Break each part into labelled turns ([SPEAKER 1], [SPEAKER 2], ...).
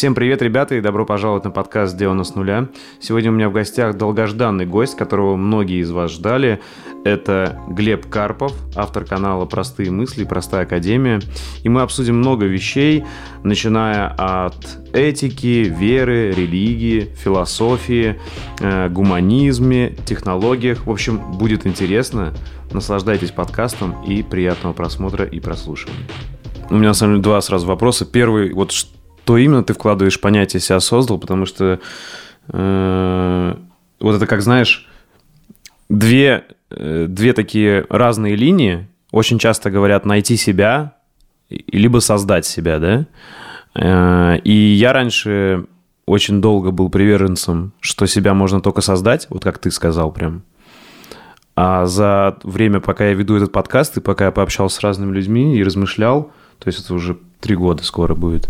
[SPEAKER 1] Всем привет, ребята, и добро пожаловать на подкаст «Сделано с нуля». Сегодня у меня в гостях долгожданный гость, которого многие из вас ждали. Это Глеб Карпов, автор канала «Простые мысли. Простая академия». И мы обсудим много вещей, начиная от этики, веры, религии, философии, э, гуманизме, технологиях. В общем, будет интересно. Наслаждайтесь подкастом и приятного просмотра и прослушивания. У меня, на самом деле, два сразу вопроса. Первый, вот что именно ты вкладываешь понятие себя создал, потому что э, вот это, как знаешь, две, э, две такие разные линии. Очень часто говорят найти себя, либо создать себя, да? Э, и я раньше очень долго был приверженцем, что себя можно только создать, вот как ты сказал прям. А за время, пока я веду этот подкаст, и пока я пообщался с разными людьми и размышлял, то есть это уже три года скоро будет,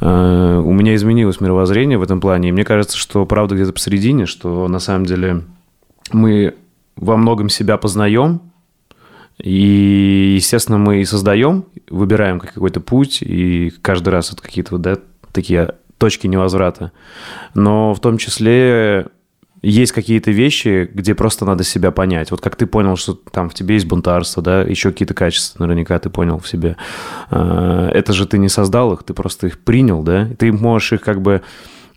[SPEAKER 1] у меня изменилось мировоззрение в этом плане. И мне кажется, что правда где-то посередине, что на самом деле мы во многом себя познаем, и, естественно, мы и создаем, выбираем какой-то путь, и каждый раз вот какие-то да, такие точки невозврата. Но в том числе есть какие-то вещи, где просто надо себя понять. Вот как ты понял, что там в тебе есть бунтарство, да, еще какие-то качества наверняка ты понял в себе. А, это же ты не создал их, ты просто их принял, да, ты можешь их как бы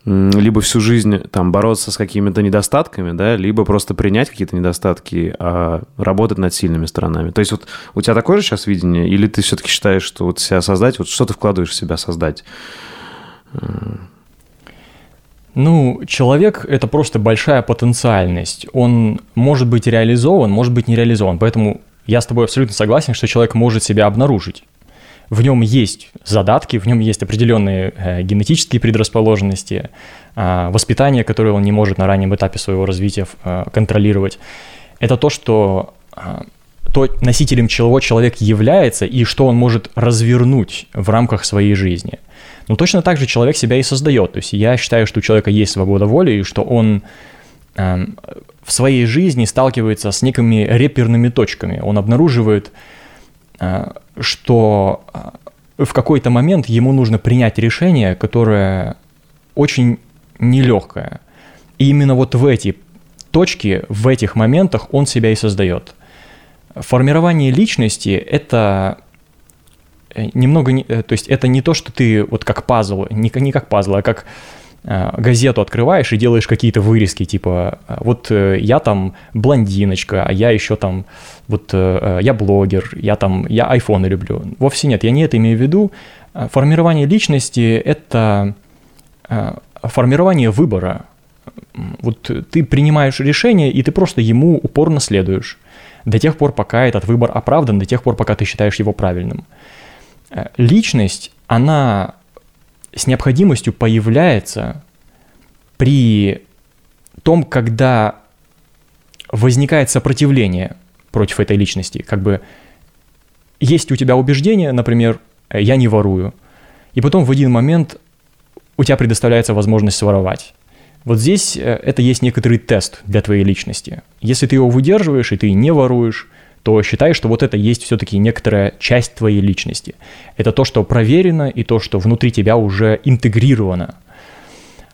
[SPEAKER 1] либо всю жизнь там бороться с какими-то недостатками, да, либо просто принять какие-то недостатки, а работать над сильными сторонами. То есть вот у тебя такое же сейчас видение, или ты все-таки считаешь, что вот себя создать, вот что ты вкладываешь в себя создать?
[SPEAKER 2] Ну, человек — это просто большая потенциальность. Он может быть реализован, может быть не реализован. Поэтому я с тобой абсолютно согласен, что человек может себя обнаружить. В нем есть задатки, в нем есть определенные э, генетические предрасположенности, э, воспитание, которое он не может на раннем этапе своего развития э, контролировать. Это то, что э, то носителем чего человек является и что он может развернуть в рамках своей жизни – но точно так же человек себя и создает. То есть я считаю, что у человека есть свобода воли, и что он э, в своей жизни сталкивается с некими реперными точками. Он обнаруживает, э, что э, в какой-то момент ему нужно принять решение, которое очень нелегкое. И именно вот в эти точки, в этих моментах он себя и создает. Формирование личности – это немного, не, э, то есть это не то, что ты вот как пазл, не, не как пазл, а как э, газету открываешь и делаешь какие-то вырезки, типа вот я там блондиночка, а я еще там вот я блогер, я там я айфоны люблю. Вовсе нет, я не это имею в виду. Формирование личности – это формирование выбора. Вот ты принимаешь решение, и ты просто ему упорно следуешь до тех пор, пока этот выбор оправдан, до тех пор, пока ты считаешь его правильным. Э, личность, она с необходимостью появляется при том, когда возникает сопротивление против этой личности. Как бы есть у тебя убеждение, например, я не ворую, и потом в один момент у тебя предоставляется возможность своровать. Вот здесь э, это есть некоторый тест для твоей личности. Если ты его выдерживаешь и ты не воруешь, то считай, что вот это есть все-таки некоторая часть твоей личности. Это то, что проверено и то, что внутри тебя уже интегрировано.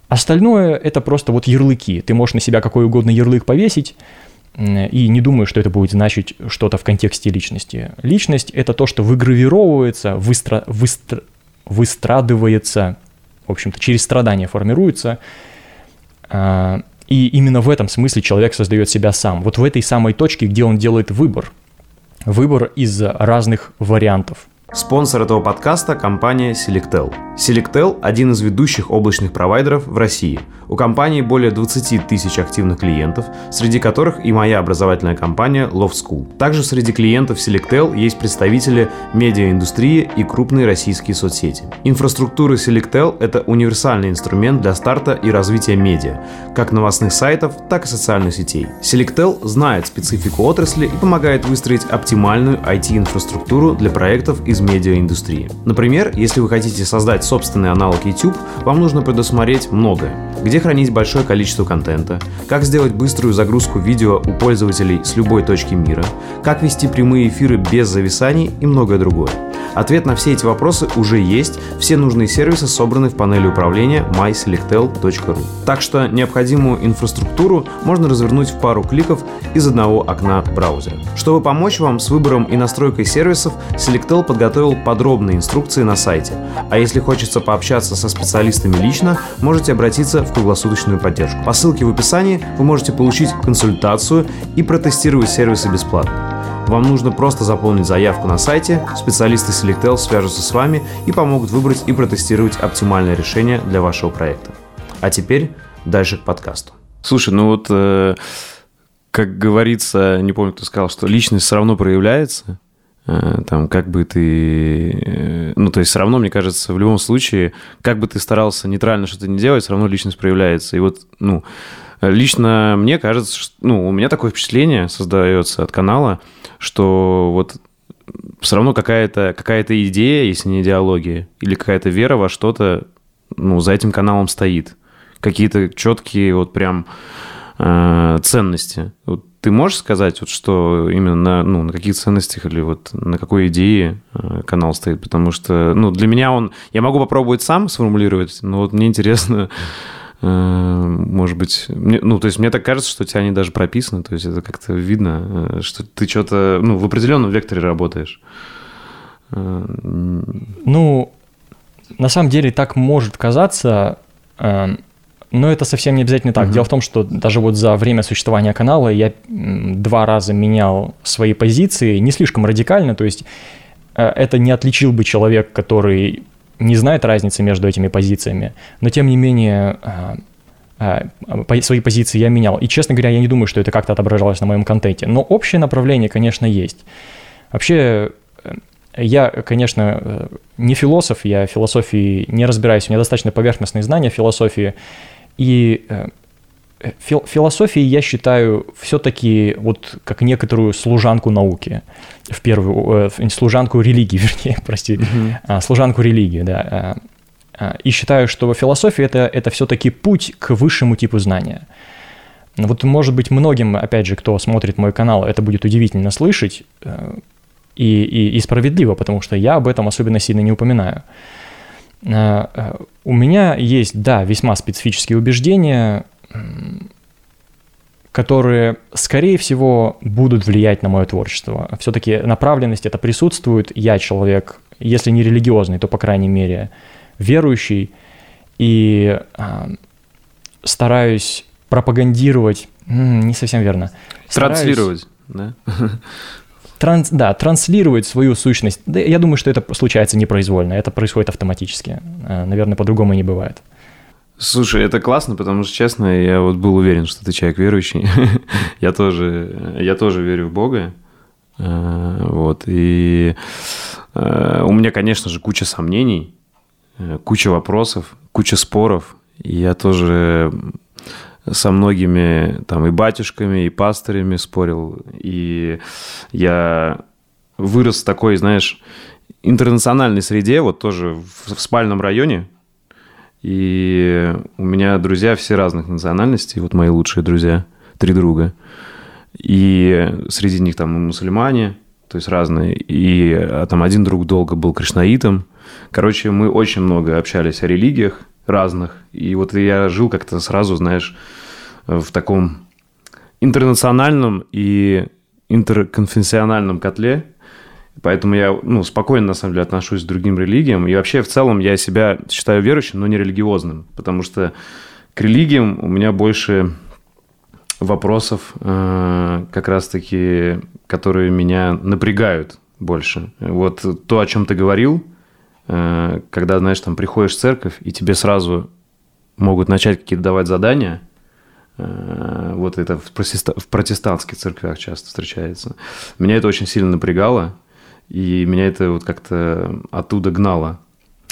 [SPEAKER 2] Остальное это просто вот ярлыки. Ты можешь на себя какой угодно ярлык повесить, и не думаю, что это будет значить что-то в контексте личности. Личность — это то, что выгравировывается, выстра... Выстра... выстрадывается, в общем-то, через страдания формируется, а, и именно в этом смысле человек создает себя сам. Вот в этой самой точке, где он делает выбор. Выбор из разных вариантов.
[SPEAKER 1] Спонсор этого подкаста – компания Selectel. Selectel – один из ведущих облачных провайдеров в России. У компании более 20 тысяч активных клиентов, среди которых и моя образовательная компания Love School. Также среди клиентов Selectel есть представители медиаиндустрии и крупные российские соцсети. Инфраструктура Selectel – это универсальный инструмент для старта и развития медиа, как новостных сайтов, так и социальных сетей. Selectel знает специфику отрасли и помогает выстроить оптимальную IT-инфраструктуру для проектов из
[SPEAKER 2] из медиаиндустрии. Например, если вы хотите создать собственный аналог YouTube, вам нужно предусмотреть многое. Где хранить большое количество контента, как сделать быструю загрузку видео у пользователей с любой точки мира, как вести прямые эфиры без зависаний и многое другое. Ответ на все эти вопросы уже есть, все нужные сервисы собраны в панели управления myselectel.ru. Так что необходимую инфраструктуру можно развернуть в пару кликов из одного окна браузера. Чтобы помочь вам с выбором и настройкой сервисов, Selectel подготовил подробные инструкции на сайте. А если хочется пообщаться со специалистами лично, можете обратиться в круглосуточную поддержку. По ссылке в описании вы можете получить консультацию и протестировать сервисы бесплатно. Вам нужно просто заполнить заявку на сайте, специалисты Selectel свяжутся с вами и помогут выбрать и протестировать оптимальное решение для вашего проекта. А теперь дальше к подкасту.
[SPEAKER 1] Слушай, ну вот, э, как говорится, не помню, кто сказал, что личность все равно проявляется, там, как бы ты... Э, ну, то есть все равно, мне кажется, в любом случае, как бы ты старался нейтрально что-то не делать, все равно личность проявляется. И вот, ну, лично мне кажется, что, ну, у меня такое впечатление создается от канала, что вот все равно какая-то какая идея, если не идеология, или какая-то вера во что-то, ну, за этим каналом стоит. Какие-то четкие вот прям э, ценности. Вот ты можешь сказать, вот, что именно на, ну, на каких ценностях или вот на какой идее э, канал стоит? Потому что, ну, для меня он... Я могу попробовать сам сформулировать, но вот мне интересно, Э, может быть, ну, то есть мне так кажется, что у тебя они даже прописаны, то есть это как-то видно, э, что ты что-то, ну, в определенном векторе работаешь.
[SPEAKER 2] Ну, на самом деле так может казаться, но это совсем не обязательно так. Угу. Дело в том, что даже вот за время существования канала я два раза менял свои позиции, не слишком радикально, то есть это не отличил бы человек, который не знает разницы между этими позициями, но тем не менее а, а, свои позиции я менял. И, честно говоря, я не думаю, что это как-то отображалось на моем контенте. Но общее направление, конечно, есть. Вообще, э, я, конечно, э, не философ, я философии не разбираюсь, у меня достаточно поверхностные знания философии. И э, Фил философией я считаю все-таки вот как некоторую служанку науки, в первую, э, служанку религии, вернее, прости, mm-hmm. служанку религии, да. А, и считаю, что философия это, это все-таки путь к высшему типу знания. Вот, может быть, многим, опять же, кто смотрит мой канал, это будет удивительно слышать э, и, и, и справедливо, потому что я об этом особенно сильно не упоминаю. У меня есть, да, весьма специфические убеждения, которые, скорее всего, будут влиять на мое творчество. Все-таки направленность это присутствует. Я человек, если не религиозный, то, по крайней мере, верующий. И э, стараюсь пропагандировать, не совсем верно.
[SPEAKER 1] Транслировать, да?
[SPEAKER 2] Транс, да, транслировать свою сущность. Да, я думаю, что это случается непроизвольно, это происходит автоматически. А, наверное, по-другому не бывает.
[SPEAKER 1] Слушай, это классно, потому что, честно, я вот был уверен, что ты человек верующий. я, тоже, я тоже верю в Бога. Э, вот, и э, у меня, конечно же, куча сомнений, э, куча вопросов, куча споров. И я тоже со многими там и батюшками, и пастырями спорил. И я вырос в такой, знаешь, интернациональной среде, вот тоже в спальном районе, и у меня друзья все разных национальностей, вот мои лучшие друзья, три друга. И среди них там мусульмане, то есть разные. И а там один друг долго был кришнаитом. Короче, мы очень много общались о религиях разных. И вот я жил как-то сразу, знаешь, в таком интернациональном и интерконфессиональном котле, Поэтому я ну, спокойно, на самом деле, отношусь к другим религиям. И вообще, в целом, я себя считаю верующим, но не религиозным. Потому что к религиям у меня больше вопросов, э, как раз-таки, которые меня напрягают больше. Вот то, о чем ты говорил, когда, знаешь, там приходишь в церковь, и тебе сразу могут начать какие-то давать задания, э, вот это в, протестантских церквях часто встречается. Меня это очень сильно напрягало, и меня это вот как-то оттуда гнало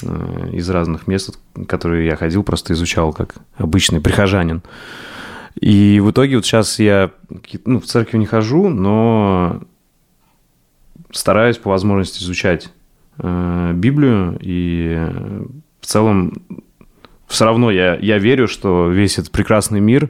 [SPEAKER 1] э, из разных мест, которые я ходил, просто изучал как обычный прихожанин. И в итоге вот сейчас я ну, в церковь не хожу, но стараюсь по возможности изучать э, Библию, и в целом все равно я, я верю, что весь этот прекрасный мир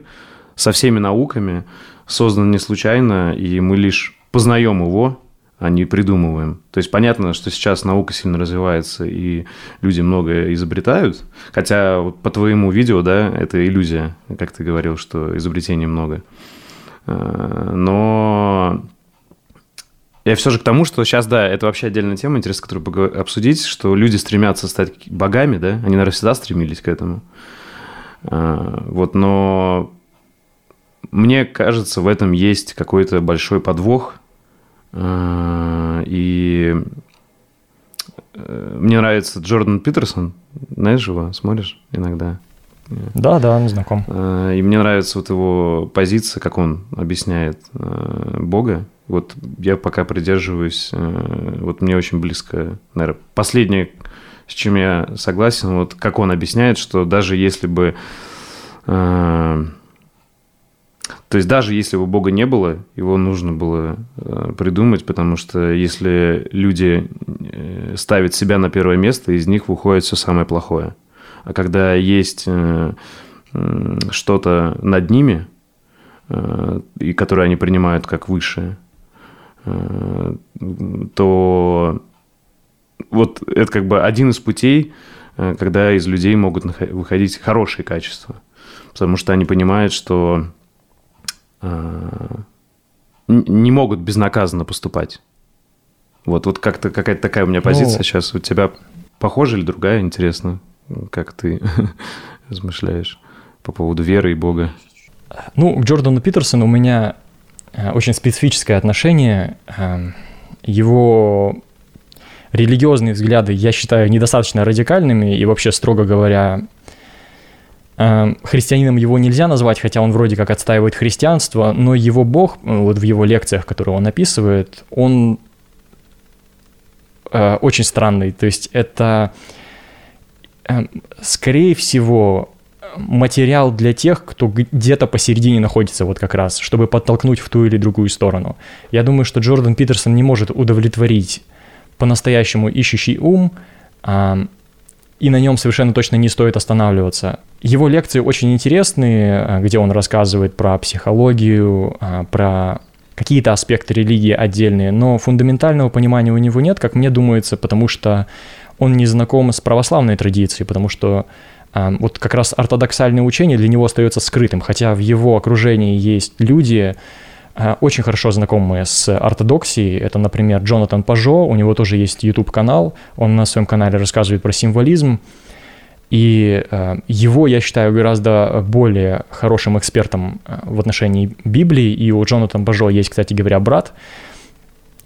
[SPEAKER 1] со всеми науками создан не случайно, и мы лишь познаем его, а не придумываем. То есть понятно, что сейчас наука сильно развивается, и люди многое изобретают. Хотя вот по твоему видео, да, это иллюзия, как ты говорил, что изобретений много. Э, но я все же к тому, что сейчас, да, это вообще отдельная тема, интересно, которую обсудить, что люди стремятся стать богами, да, они, наверное, всегда стремились к этому. Э, вот, но мне кажется, в этом есть какой-то большой подвох, э, и мне нравится Джордан Питерсон, знаешь его, смотришь иногда?
[SPEAKER 2] Да, да, он знаком.
[SPEAKER 1] Э, и мне нравится вот его позиция, как он объясняет э, Бога. Вот я пока придерживаюсь, э, вот мне очень близко, наверное, последнее, с чем я согласен, вот как он объясняет, что даже если бы... То есть даже если бы Бога не было, его нужно было придумать, потому что если люди ставят себя на первое место, из них выходит все самое плохое. А когда есть э, что-то над ними, э, и которое они принимают как высшее, э, то вот это как бы один из путей, когда из людей могут выходить хорошие качества. Потому что они понимают, что не могут безнаказанно поступать. Вот, вот как-то какая-то такая у меня позиция ну, сейчас. У тебя похожа или другая, интересно? Как ты размышляешь по поводу веры и Бога?
[SPEAKER 2] Ну, к Джордану Питерсону у меня э, очень специфическое отношение. Эм, его религиозные взгляды я считаю недостаточно радикальными, и вообще, строго говоря, эм, христианином его нельзя назвать, хотя он вроде как отстаивает христианство, но его бог, э, вот в его лекциях, которые он описывает, он э, очень странный. То есть это скорее всего, материал для тех, кто где-то посередине находится вот как раз, чтобы подтолкнуть в ту или другую сторону. Я думаю, что Джордан Питерсон не может удовлетворить по-настоящему ищущий ум, а, и на нем совершенно точно не стоит останавливаться. Его лекции очень интересные, а, где он рассказывает про психологию, а, про какие-то аспекты религии отдельные, но фундаментального понимания у него нет, как мне думается, потому что он не знаком с православной традицией, потому что вот как раз ортодоксальное учение для него остается скрытым, хотя в его окружении есть люди, э, очень хорошо знакомые с ортодоксией. Это, например, Джонатан Пажо, у него тоже есть YouTube-канал, он на своем канале рассказывает про символизм, и э, его я считаю гораздо более хорошим экспертом в отношении Библии, и у Джонатана Пажо есть, кстати говоря, брат,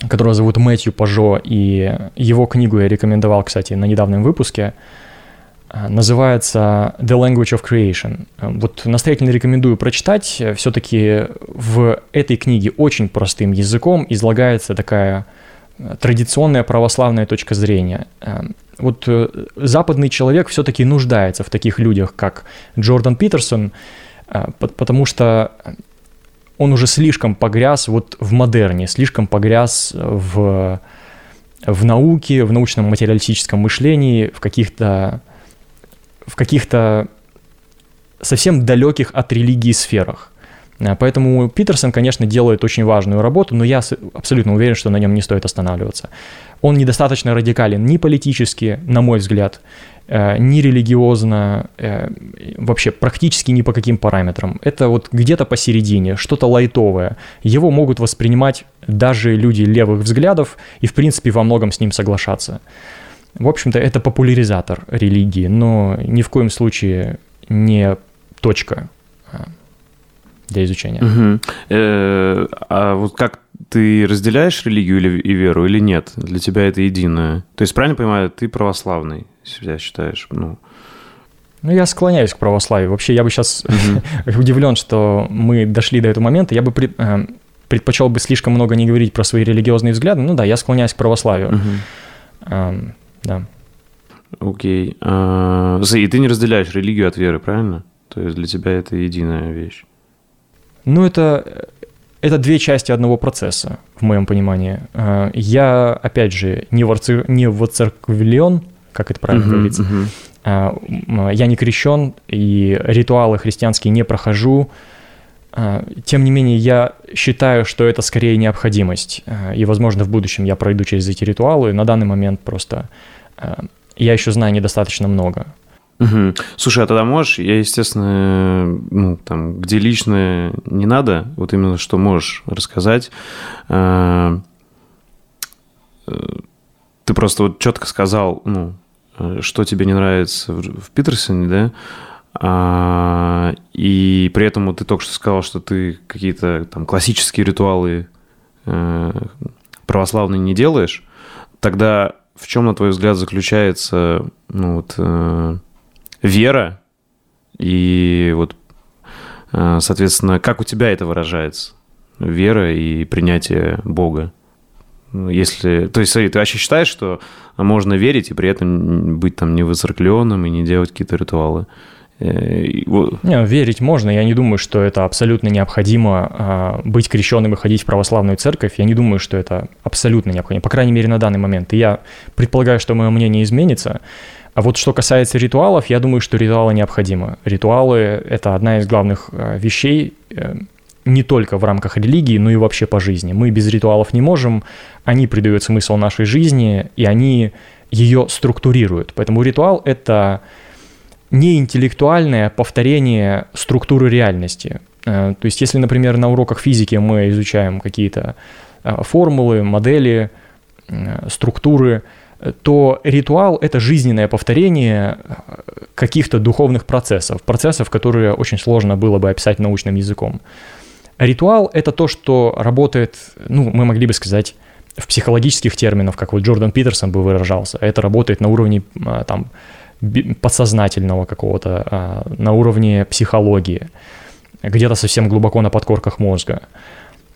[SPEAKER 2] которого зовут Мэтью Пажо, и его книгу я рекомендовал, кстати, на недавнем выпуске, а, называется The Language of Creation. Вот настоятельно рекомендую прочитать. Все-таки в этой книге очень простым языком излагается такая э, традиционная православная точка зрения. Э, вот э, западный человек все-таки нуждается в таких людях, как Джордан Питерсон, потому что он уже слишком погряз вот в модерне, слишком погряз в, в науке, в научном материалистическом мышлении, в каких-то в каких-то совсем далеких от религии сферах. А, поэтому Питерсон, конечно, делает очень важную работу, но я абсолютно уверен, что на нем не стоит останавливаться. Он недостаточно радикален ни политически, на мой взгляд, Э, ни религиозно, э, вообще практически ни по каким параметрам. Это вот где-то посередине, что-то лайтовое. Его могут воспринимать даже люди левых взглядов и, в принципе, во многом с ним соглашаться. В общем-то, это популяризатор религии, но ни в коем случае не точка э, для изучения.
[SPEAKER 1] Угу. А вот как ты разделяешь религию или, и веру или нет? Для тебя это единое? То есть, правильно понимаю, ты православный себя считаешь? Ну,
[SPEAKER 2] ну, я склоняюсь к православию. Вообще, я бы сейчас угу. удивлен, что мы дошли до этого момента. Я бы пред, э, предпочел бы слишком много не говорить про свои религиозные взгляды. Ну да, я склоняюсь к православию. Угу. Да.
[SPEAKER 1] Окей. А, и ты не разделяешь религию от веры, правильно? То есть для тебя это единая вещь.
[SPEAKER 2] Ну, это это две части одного процесса, в моем понимании. Э, я, опять же, не, воцер... не воцерквлен, как это правильно uh-huh, говорится. Uh-huh. Я не крещен, и ритуалы христианские не прохожу. Э, тем не менее, я считаю, что это скорее необходимость. И, возможно, в будущем я пройду через эти ритуалы. На данный момент просто я еще знаю недостаточно много.
[SPEAKER 1] Угу. Слушай, а тогда можешь, я, естественно, ну, там, где личное не надо, вот именно что можешь рассказать. Э, ты просто вот четко сказал, ну, э, что тебе не нравится в Питерсоне, да? А, и при этом вот ты только что сказал, что ты какие-то там классические ритуалы православные не делаешь. Тогда в чем, на твой взгляд, заключается ну, вот, вера и вот, э, соответственно, как у тебя это выражается? Вера и принятие Бога. Ну, если, то есть, смотри, ты вообще считаешь, что можно верить и при этом быть там не воцеркленным и не делать какие-то ритуалы?
[SPEAKER 2] Э, не, верить можно. Я не думаю, что это абсолютно необходимо а, быть крещенным и ходить в православную церковь. Я не думаю, что это абсолютно необходимо. По крайней мере, на данный момент. И я предполагаю, что мое мнение изменится. А вот что касается ритуалов, я думаю, что ритуалы необходимы. Ритуалы — это одна из главных э, вещей э, не только в рамках религии, но и вообще по жизни. Мы без ритуалов не можем, они придают смысл нашей жизни, и они ее структурируют. Поэтому ритуал — это не интеллектуальное повторение структуры реальности. Э, то есть если, например, на уроках физики мы изучаем какие-то формулы, модели, структуры — то ритуал — это жизненное повторение э, каких-то духовных процессов, процессов, которые очень сложно было бы описать научным языком. Ритуал — это то, что работает, ну, мы могли бы сказать, в психологических терминах, как вот Джордан Питерсон бы выражался, это работает на уровне там, подсознательного какого-то, а, на уровне психологии, где-то совсем глубоко на подкорках мозга.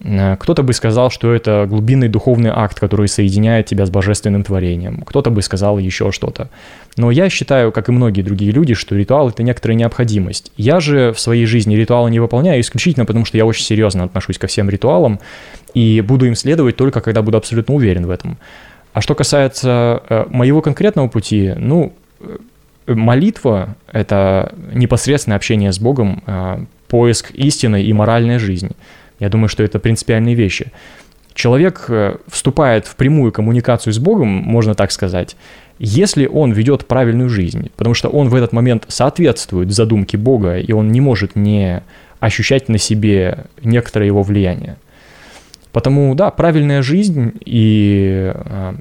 [SPEAKER 2] Э, кто-то бы сказал, что это глубинный духовный акт, который соединяет тебя с божественным творением. Кто-то бы сказал еще что-то. Но я считаю, как и многие другие люди, что ритуал — это некоторая необходимость. Я же в своей жизни ритуалы не выполняю исключительно потому, что я очень серьезно отношусь ко всем ритуалам и буду им следовать только когда буду абсолютно уверен в этом. А что касается э, моего конкретного пути, ну, э, молитва — это непосредственное общение с Богом, поиск истины и моральная жизнь — я думаю, что это принципиальные вещи. Человек э, вступает в прямую коммуникацию с Богом, можно так сказать, если он ведет правильную жизнь, потому что он в этот момент соответствует задумке Бога, и он не может не ощущать на себе некоторое его влияние. Потому, да, правильная жизнь и э,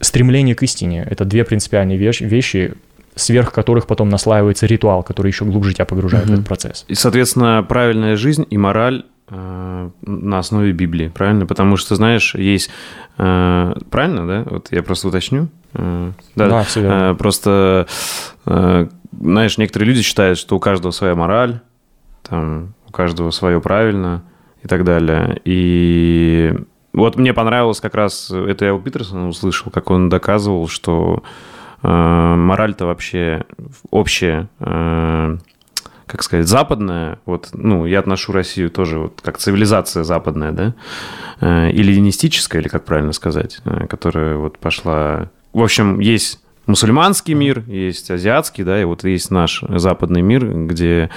[SPEAKER 2] стремление к истине – это две принципиальные вещи, сверх которых потом наслаивается ритуал, который еще глубже тебя погружает угу. в этот процесс.
[SPEAKER 1] И, соответственно, правильная жизнь и мораль Э, на основе Библии, правильно? Потому что, знаешь, есть... Э, правильно, да? Вот я просто уточню.
[SPEAKER 2] Э, да, да все верно.
[SPEAKER 1] Просто, знаешь, некоторые люди считают, что у каждого своя мораль, там, у каждого свое правильно и так далее. И вот мне понравилось как раз, это я у Питерсона услышал, как он доказывал, что мораль-то вообще общая как сказать, западная, вот, ну, я отношу Россию тоже вот как цивилизация западная, да, э, или эллинистическая, или как правильно сказать, э, которая вот пошла... В общем, есть мусульманский мир, есть азиатский, да, и вот есть наш западный мир, где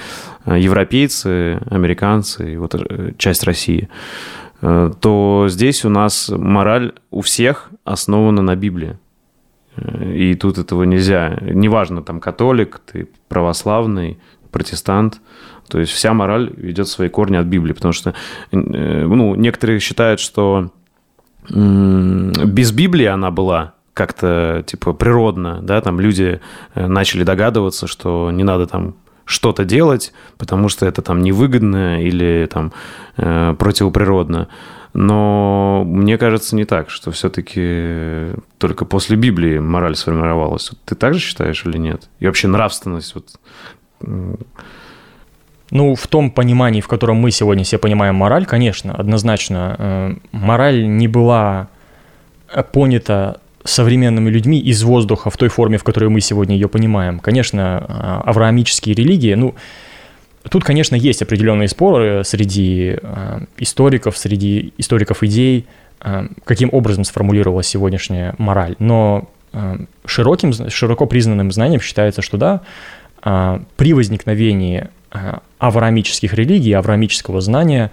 [SPEAKER 1] э, европейцы, американцы и вот часть России, то здесь у нас мораль у всех основана на Библии. И тут этого нельзя. Неважно, там католик, ты православный, протестант. То есть вся мораль ведет свои корни от Библии, потому что э, ну, некоторые считают, что без Библии она была как-то типа природно, да, там люди э, начали догадываться, что не надо там что-то делать, потому что это там невыгодно или там э, противоприродно. Но мне кажется не так, что все-таки только после Библии мораль сформировалась. Ты так же считаешь или нет? И вообще нравственность, вот
[SPEAKER 2] ну, в том понимании, в котором мы сегодня все понимаем мораль, конечно, однозначно, э, мораль не была понята современными людьми из воздуха в той форме, в которой мы сегодня ее понимаем. Конечно, э, авраамические религии, ну, Тут, конечно, есть определенные споры среди э, историков, среди историков идей, э, каким образом сформулировалась сегодняшняя мораль. Но широким, широко признанным знанием считается, что да, при возникновении авраамических религий, авраамического знания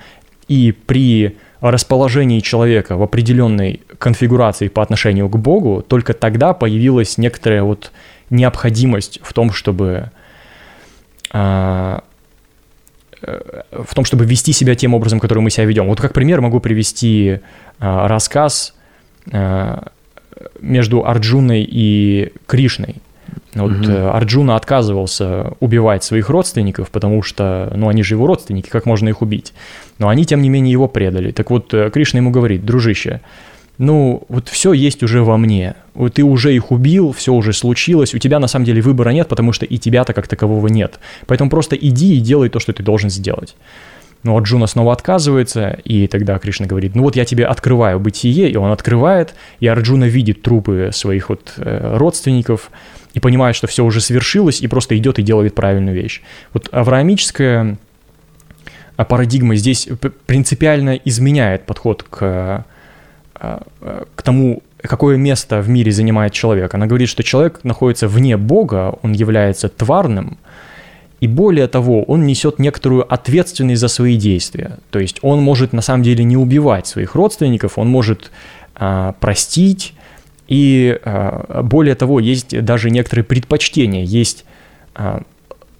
[SPEAKER 2] и при расположении человека в определенной конфигурации по отношению к Богу, только тогда появилась некоторая вот необходимость в том, чтобы э, в том, чтобы вести себя тем образом, который мы себя ведем. Вот как пример могу привести э, рассказ э, между Арджуной и Кришной. Вот угу. Арджуна отказывался убивать своих родственников, потому что, ну, они же его родственники, как можно их убить? Но они, тем не менее, его предали. Так вот, Кришна ему говорит, дружище, ну, вот все есть уже во мне. Вот ты уже их убил, все уже случилось, у тебя на самом деле выбора нет, потому что и тебя-то как такового нет. Поэтому просто иди и делай то, что ты должен сделать. Но ну, Джуна снова отказывается, и тогда Кришна говорит, ну вот я тебе открываю бытие, и он открывает, и Арджуна видит трупы своих вот э, родственников, и понимает, что все уже свершилось, и просто идет и делает правильную вещь. Вот авраамическая э, парадигма здесь принципиально изменяет подход к Э, к тому, какое место в мире занимает человек. Она говорит, что человек находится вне Бога, он является тварным, и более того, он несет некоторую ответственность за свои действия. То есть он может на самом деле не убивать своих родственников, он может а, простить, и а, более того, есть даже некоторые предпочтения, есть а,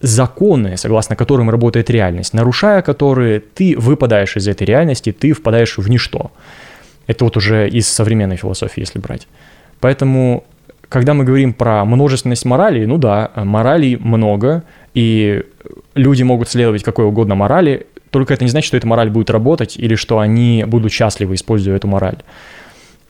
[SPEAKER 2] законы, согласно которым работает реальность, нарушая которые ты выпадаешь из этой реальности, ты впадаешь в ничто. Это вот уже из современной философии, если брать. Поэтому, когда мы говорим про множественность морали, ну да, моралей много, и люди могут следовать какой угодно морали, только это не значит, что эта мораль будет работать или что они будут счастливы, используя эту мораль.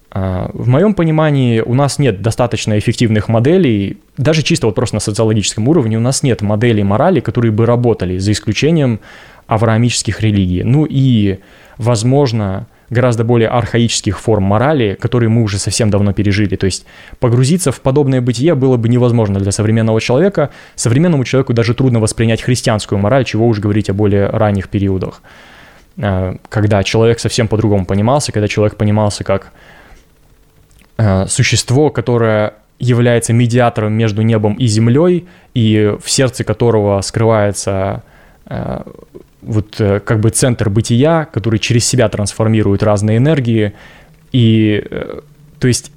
[SPEAKER 2] А, в моем понимании у нас нет достаточно эффективных моделей, даже чисто вот просто на социологическом уровне у нас нет моделей морали, которые бы работали, за исключением авраамических религий. Ну и, возможно, гораздо более архаических форм морали, которые мы уже совсем давно пережили. То есть погрузиться в подобное бытие было бы невозможно для современного человека. Современному человеку даже трудно воспринять христианскую мораль, чего уж говорить о более ранних периодах. Э, когда человек совсем по-другому понимался, когда человек понимался как существо, которое является медиатором между небом и землей, и в сердце которого скрывается э, вот э, как бы центр бытия, который через себя трансформирует разные энергии. И э, то есть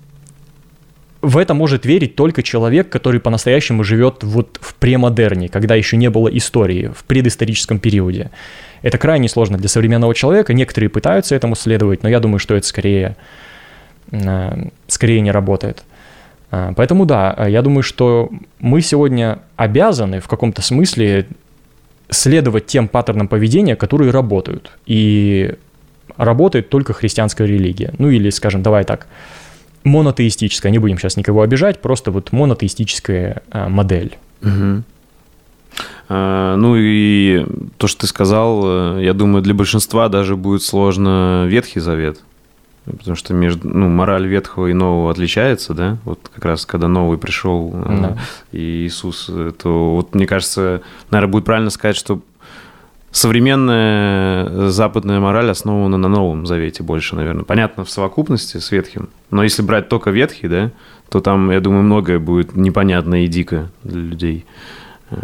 [SPEAKER 2] в это может верить только человек, который по-настоящему живет вот в премодерне, когда еще не было истории, в предысторическом периоде. Это крайне сложно для современного человека. Некоторые пытаются этому следовать, но я думаю, что это скорее, э, скорее не работает. Поэтому да, я думаю, что мы сегодня обязаны в каком-то смысле следовать тем паттернам поведения, которые работают. И работает только христианская религия. Ну или, скажем, давай так, монотеистическая, не будем сейчас никого обижать, просто вот монотеистическая модель.
[SPEAKER 1] Угу. А, ну и то, что ты сказал, э, я думаю, для большинства даже будет сложно Ветхий Завет. Потому что между, ну, мораль Ветхого и Нового отличается, да? Вот как раз когда Новый пришел э, да. и Иисус, то вот мне кажется, наверное, будет правильно сказать, что современная западная мораль основана на Новом Завете больше, наверное. Понятно, в совокупности с Ветхим. Но если брать только Ветхий, да, то там, я думаю, многое будет непонятно и дико для людей э,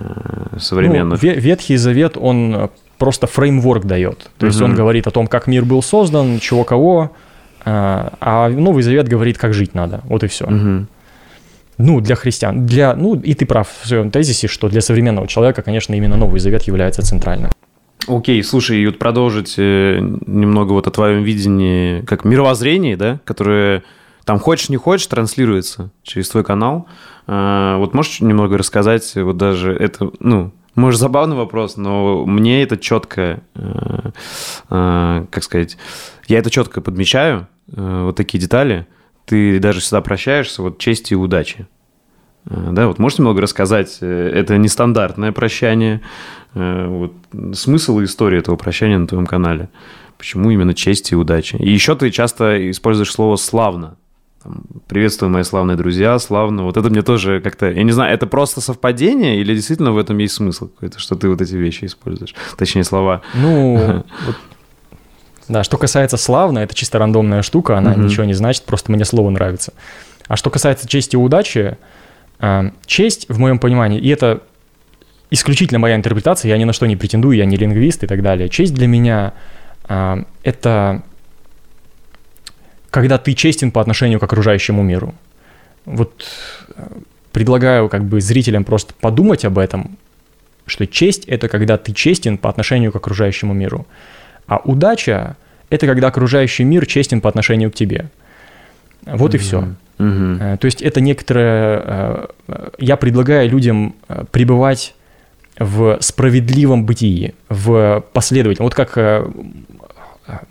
[SPEAKER 1] современных.
[SPEAKER 2] Ну, Ветхий Завет, он просто фреймворк дает. То есть угу. он говорит о том, как мир был создан, чего кого, а, а Новый Завет говорит, как жить надо. Вот и все. Угу. Ну, для христиан. Для, ну, и ты прав в своем тезисе, что для современного человека, конечно, именно Новый Завет является центральным.
[SPEAKER 1] Окей, слушай, и вот продолжить э, немного вот о твоем видении, как мировоззрение, да, которое там хочешь не хочешь транслируется через твой канал. А, вот можешь немного рассказать, вот даже это, ну, может, забавный вопрос, но мне это четко, э, э, как сказать, я это четко подмечаю, вот такие детали, ты даже всегда прощаешься, вот чести и удачи. Э, да, вот можете немного рассказать, э, это нестандартное прощание, вот смысл и история этого прощания на твоем канале. Почему именно честь и удача? И еще ты часто используешь слово «славно». там, приветствую, мои славные друзья, славно. Вот это мне тоже как-то, я не знаю, это просто совпадение или действительно в этом есть смысл какой-то, что ты вот эти вещи используешь, точнее слова.
[SPEAKER 2] Ну, вот, да, что касается славно, это чисто рандомная штука, она угу. ничего не значит, просто мне слово нравится. А что касается чести и удачи, э, честь, в моем понимании, и это исключительно моя интерпретация, я ни на что не претендую, я не лингвист и так далее. Честь для меня э, это когда ты честен по отношению к окружающему миру. Вот э, предлагаю как бы зрителям просто подумать об этом, что честь — это когда ты честен по отношению к окружающему миру. А удача — это когда окружающий мир честен по отношению к тебе. Вот mm-hmm. и все. Mm-hmm. То есть это некоторое... Э, я предлагаю людям пребывать в справедливом бытии, в последовательном. Вот как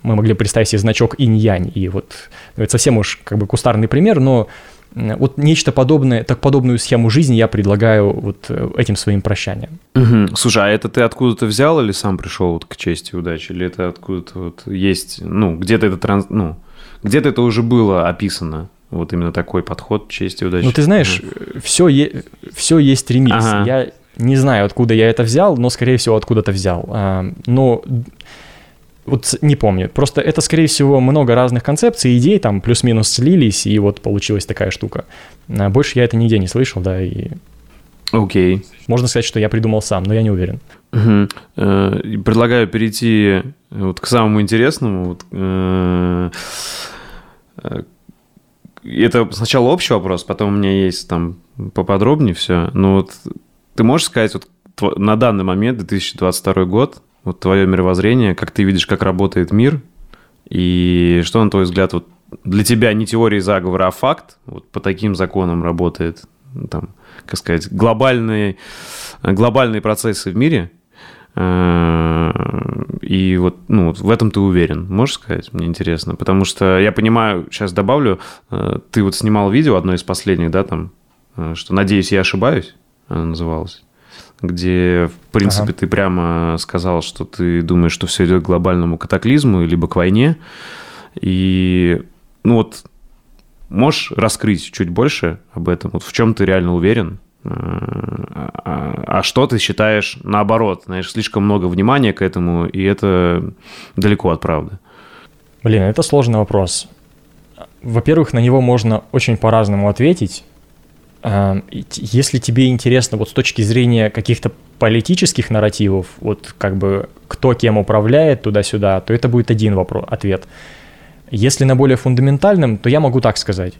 [SPEAKER 2] мы могли представить себе значок инь-янь, и вот ну, это совсем уж как бы кустарный пример, но вот нечто подобное, так подобную схему жизни я предлагаю вот э, этим своим прощанием.
[SPEAKER 1] Угу. Слушай, а это ты откуда-то взял или сам пришел вот к чести и удаче, или это откуда-то вот есть, ну где-то это транс, ну где-то это уже было описано? Вот именно такой подход чести и удачи.
[SPEAKER 2] Ну, ты знаешь, угу. все, е- все есть ремикс. Ага. Я не знаю, откуда я это взял, но, скорее всего, откуда-то взял. Но вот не помню. Просто это, скорее всего, много разных концепций, идей там плюс-минус слились, и вот получилась такая штука. А больше я это нигде не слышал, да, и...
[SPEAKER 1] Окей. Okay.
[SPEAKER 2] Можно сказать, что я придумал сам, но я не уверен.
[SPEAKER 1] Угу. Предлагаю перейти вот к самому интересному. Вот, э, это сначала общий вопрос, потом у меня есть там поподробнее все. Но вот ты можешь сказать, вот на данный момент, 2022 год, вот твое мировоззрение, как ты видишь, как работает мир, и что, на твой взгляд, вот для тебя не теория заговора, а факт, вот по таким законам работает, там, как сказать, глобальные, глобальные процессы в мире, э, и вот, ну, в этом ты уверен, можешь сказать? Мне интересно, потому что я понимаю, сейчас добавлю, э, ты вот снимал видео, одно из последних, да, там, э, что «Надеюсь, я ошибаюсь», называлось где, в принципе, ага. ты прямо сказал, что ты думаешь, что все идет к глобальному катаклизму, либо к войне. И, ну вот, можешь раскрыть чуть больше об этом? Вот в чем ты реально уверен? А, а, а что ты считаешь наоборот? Знаешь, слишком много внимания к этому, и это далеко от правды.
[SPEAKER 2] Блин, это сложный вопрос. Во-первых, на него можно очень по-разному ответить. Эм, если тебе интересно вот с точки зрения каких-то политических нарративов, вот как бы кто кем управляет туда-сюда, то это будет один вопрос, ответ. Если на более фундаментальном, то я могу так сказать.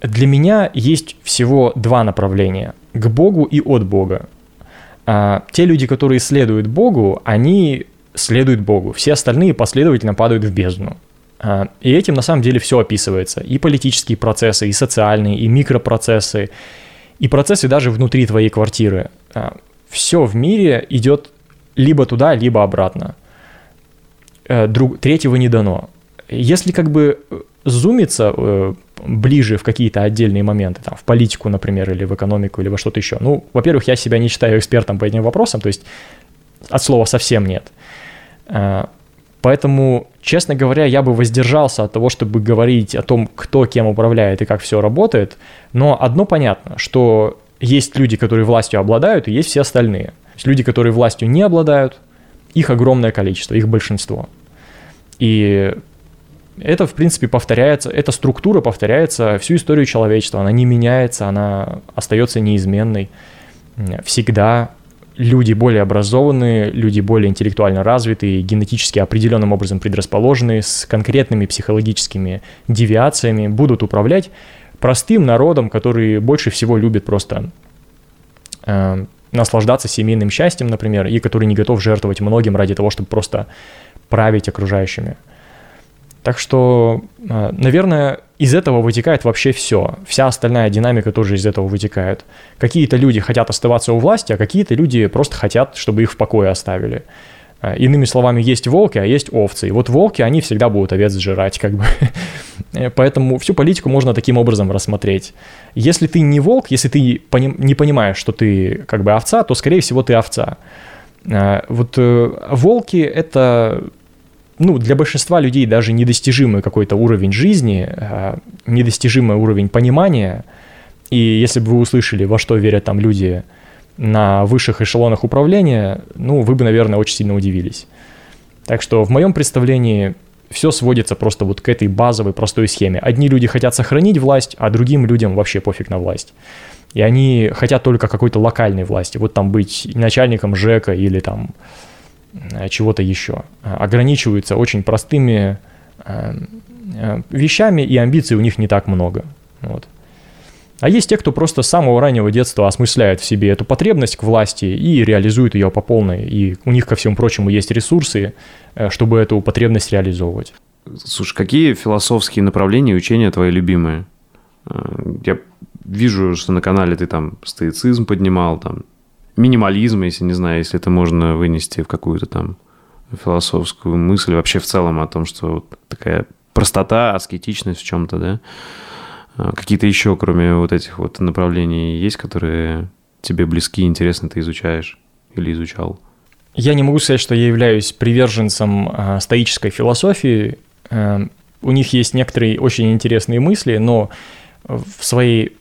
[SPEAKER 2] Для меня есть всего два направления – к Богу и от Бога. А, те люди, которые следуют Богу, они следуют Богу. Все остальные последовательно падают в бездну. А, и этим на самом деле все описывается. И политические процессы, и социальные, и микропроцессы, и процессы даже внутри твоей квартиры. А, все в мире идет либо туда, либо обратно. Э, друг, третьего не дано. Если как бы э, зумиться э, ближе в какие-то отдельные моменты, там, в политику, например, или в экономику, или во что-то еще. Ну, во-первых, я себя не считаю экспертом по этим вопросам, то есть от слова совсем нет. Поэтому, честно говоря, я бы воздержался от того, чтобы говорить о том, кто кем управляет и как все работает. Но одно понятно, что есть люди, которые властью обладают, и есть все остальные. Есть люди, которые властью не обладают, их огромное количество, их большинство. И это, в принципе, повторяется, эта структура повторяется всю историю человечества, она не меняется, она остается неизменной. Всегда люди более образованные, люди более интеллектуально развитые, генетически определенным образом предрасположенные, с конкретными психологическими девиациями будут управлять простым народом, который больше всего любит просто э, наслаждаться семейным счастьем, например, и который не готов жертвовать многим ради того, чтобы просто править окружающими. Так что, э, наверное, из этого вытекает вообще все. Вся остальная динамика тоже из этого вытекает. Какие-то люди хотят оставаться у власти, а какие-то люди просто хотят, чтобы их в покое оставили. Э, иными словами, есть волки, а есть овцы. И вот волки, они всегда будут овец сжирать, как бы. Э, поэтому всю политику можно таким образом рассмотреть. Если ты не волк, если ты не понимаешь, что ты как бы овца, то, скорее всего, ты овца. Вот волки — это ну, для большинства людей даже недостижимый какой-то уровень жизни, э, недостижимый уровень понимания. И если бы вы услышали, во что верят там люди на высших эшелонах управления, ну, вы бы, наверное, очень сильно удивились. Так что в моем представлении все сводится просто вот к этой базовой простой схеме. Одни люди хотят сохранить власть, а другим людям вообще пофиг на власть. И они хотят только какой-то локальной власти. Вот там быть начальником ЖЭКа или там чего-то еще. Ограничиваются очень простыми э, э, вещами, и амбиций у них не так много. Вот. А есть те, кто просто с самого раннего детства осмысляет в себе эту потребность к власти и реализует ее по полной. И у них, ко всему прочему, есть ресурсы, э, чтобы эту потребность реализовывать.
[SPEAKER 1] Слушай, какие философские направления и учения твои любимые? Э, я вижу, что на канале ты там стоицизм поднимал, там минимализм, если не знаю, если это можно вынести в какую-то там философскую мысль вообще в целом о том, что вот такая простота, аскетичность в чем-то, да? А, какие-то еще, кроме вот этих вот направлений, есть, которые тебе близки, интересны, ты изучаешь или изучал?
[SPEAKER 2] Я не могу сказать, что я являюсь приверженцем э, стоической философии. Э, у них есть некоторые очень интересные мысли, но в своей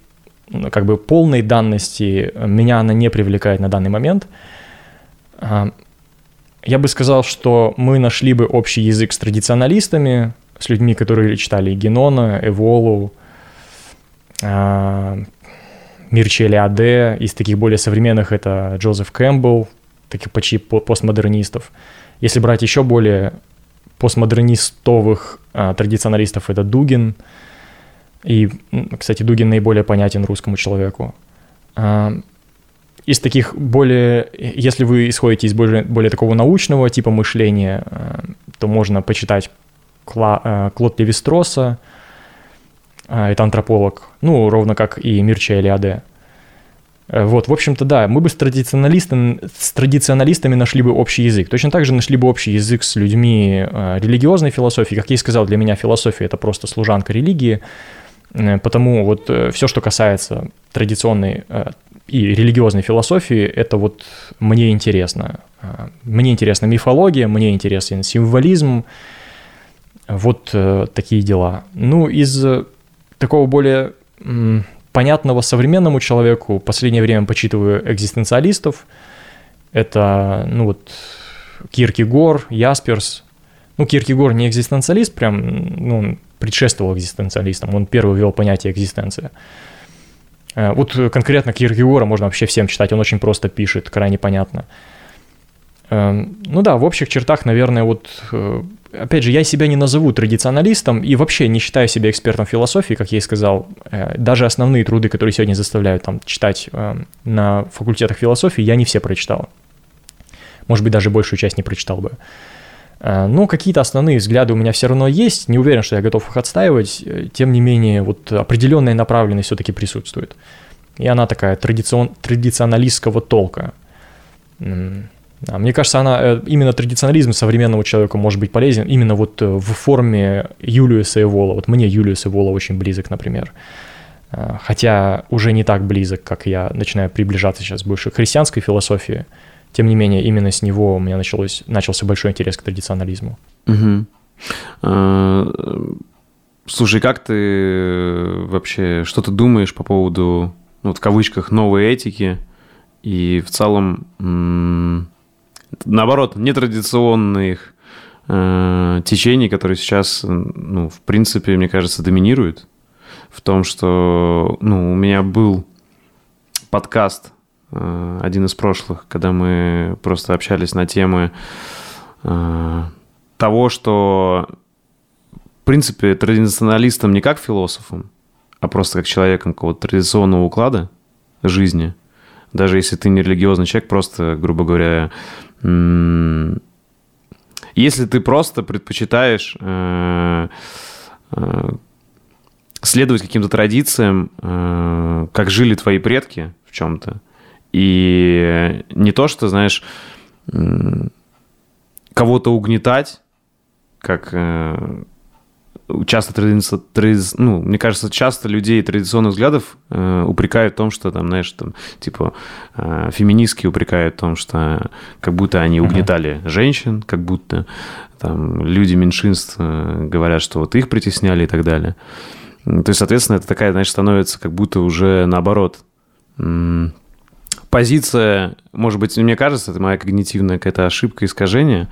[SPEAKER 2] как бы полной данности меня она не привлекает на данный момент. Э, я бы сказал, что мы нашли бы общий язык с традиционалистами, с людьми, которые читали Генона, Эволу, а, Мирчи Элиаде, из таких более современных это Джозеф Кэмпбелл, таких почти постмодернистов. Если брать еще более постмодернистовых а, традиционалистов, это Дугин. И, кстати, Дугин наиболее понятен русскому человеку. А, из таких более, если вы исходите из более, более такого научного типа мышления, а, то можно почитать Кла, а, Клод Левистроса, это антрополог, ну, ровно как и Мирча Элиаде. Э, вот, в общем-то, да, мы бы с, традиционалистами, с традиционалистами нашли бы общий язык. Точно так же нашли бы общий язык с людьми религиозной философии. Как я и сказал, для меня философия – это просто служанка религии. Э, потому вот все, что касается традиционной и религиозной философии, это вот мне интересно. Мне интересна мифология, мне интересен символизм, вот такие дела. Ну, из такого более понятного современному человеку последнее время почитываю экзистенциалистов. Это, ну вот, Киркегор, Ясперс. Ну, Киркегор не экзистенциалист, прям, ну, предшествовал экзистенциалистам, он первый ввел понятие экзистенция. Э, вот конкретно Киркегора можно вообще всем читать, он очень просто пишет, крайне понятно. Эм, ну да, в общих чертах, наверное, вот э, опять же, я себя не назову традиционалистом и вообще не считаю себя экспертом философии, как я и сказал. Э, даже основные труды, которые сегодня заставляют там читать э, на факультетах философии, я не все прочитал. Может быть, даже большую часть не прочитал бы. Но какие-то основные взгляды у меня все равно есть. Не уверен, что я готов их отстаивать. Тем не менее, вот определенная направленность все-таки присутствует. И она такая традицион, традиционалистского толка. Мне кажется, она, э, именно традиционализм современному человеку может быть полезен именно вот э, в форме Юлиуса Эвола. Вот мне Юлиус Эвола очень близок, например. Хотя уже не так близок, как я начинаю приближаться сейчас больше к христианской философии. Тем не менее, именно с него у меня началось, начался большой интерес к традиционализму.
[SPEAKER 1] Угу. Слушай, как ты вообще, что ты думаешь по поводу, ну, в кавычках, новой этики и в целом наоборот, нетрадиционных э, течений, которые сейчас, ну, в принципе, мне кажется, доминируют. В том, что, ну, у меня был подкаст, э, один из прошлых, когда мы просто общались на темы э, того, что, в принципе, традиционалистом не как философом, а просто как человеком какого-то традиционного уклада жизни – даже если ты не религиозный человек, просто, грубо говоря, если ты просто предпочитаешь э, э, следовать каким-то традициям, э, как жили твои предки в чем-то, и не то, что, знаешь, кого-то угнетать, как часто традиция, тради... ну, мне кажется, часто людей традиционных взглядов э, упрекают в том, что там, знаешь, там, типа, э, феминистки упрекают в том, что как будто они угнетали uh-huh. женщин, как будто там люди меньшинств э, говорят, что вот их притесняли и так далее. То есть, соответственно, это такая, значит, становится как будто уже наоборот. Позиция, может быть, мне кажется, это моя когнитивная какая-то ошибка, искажение,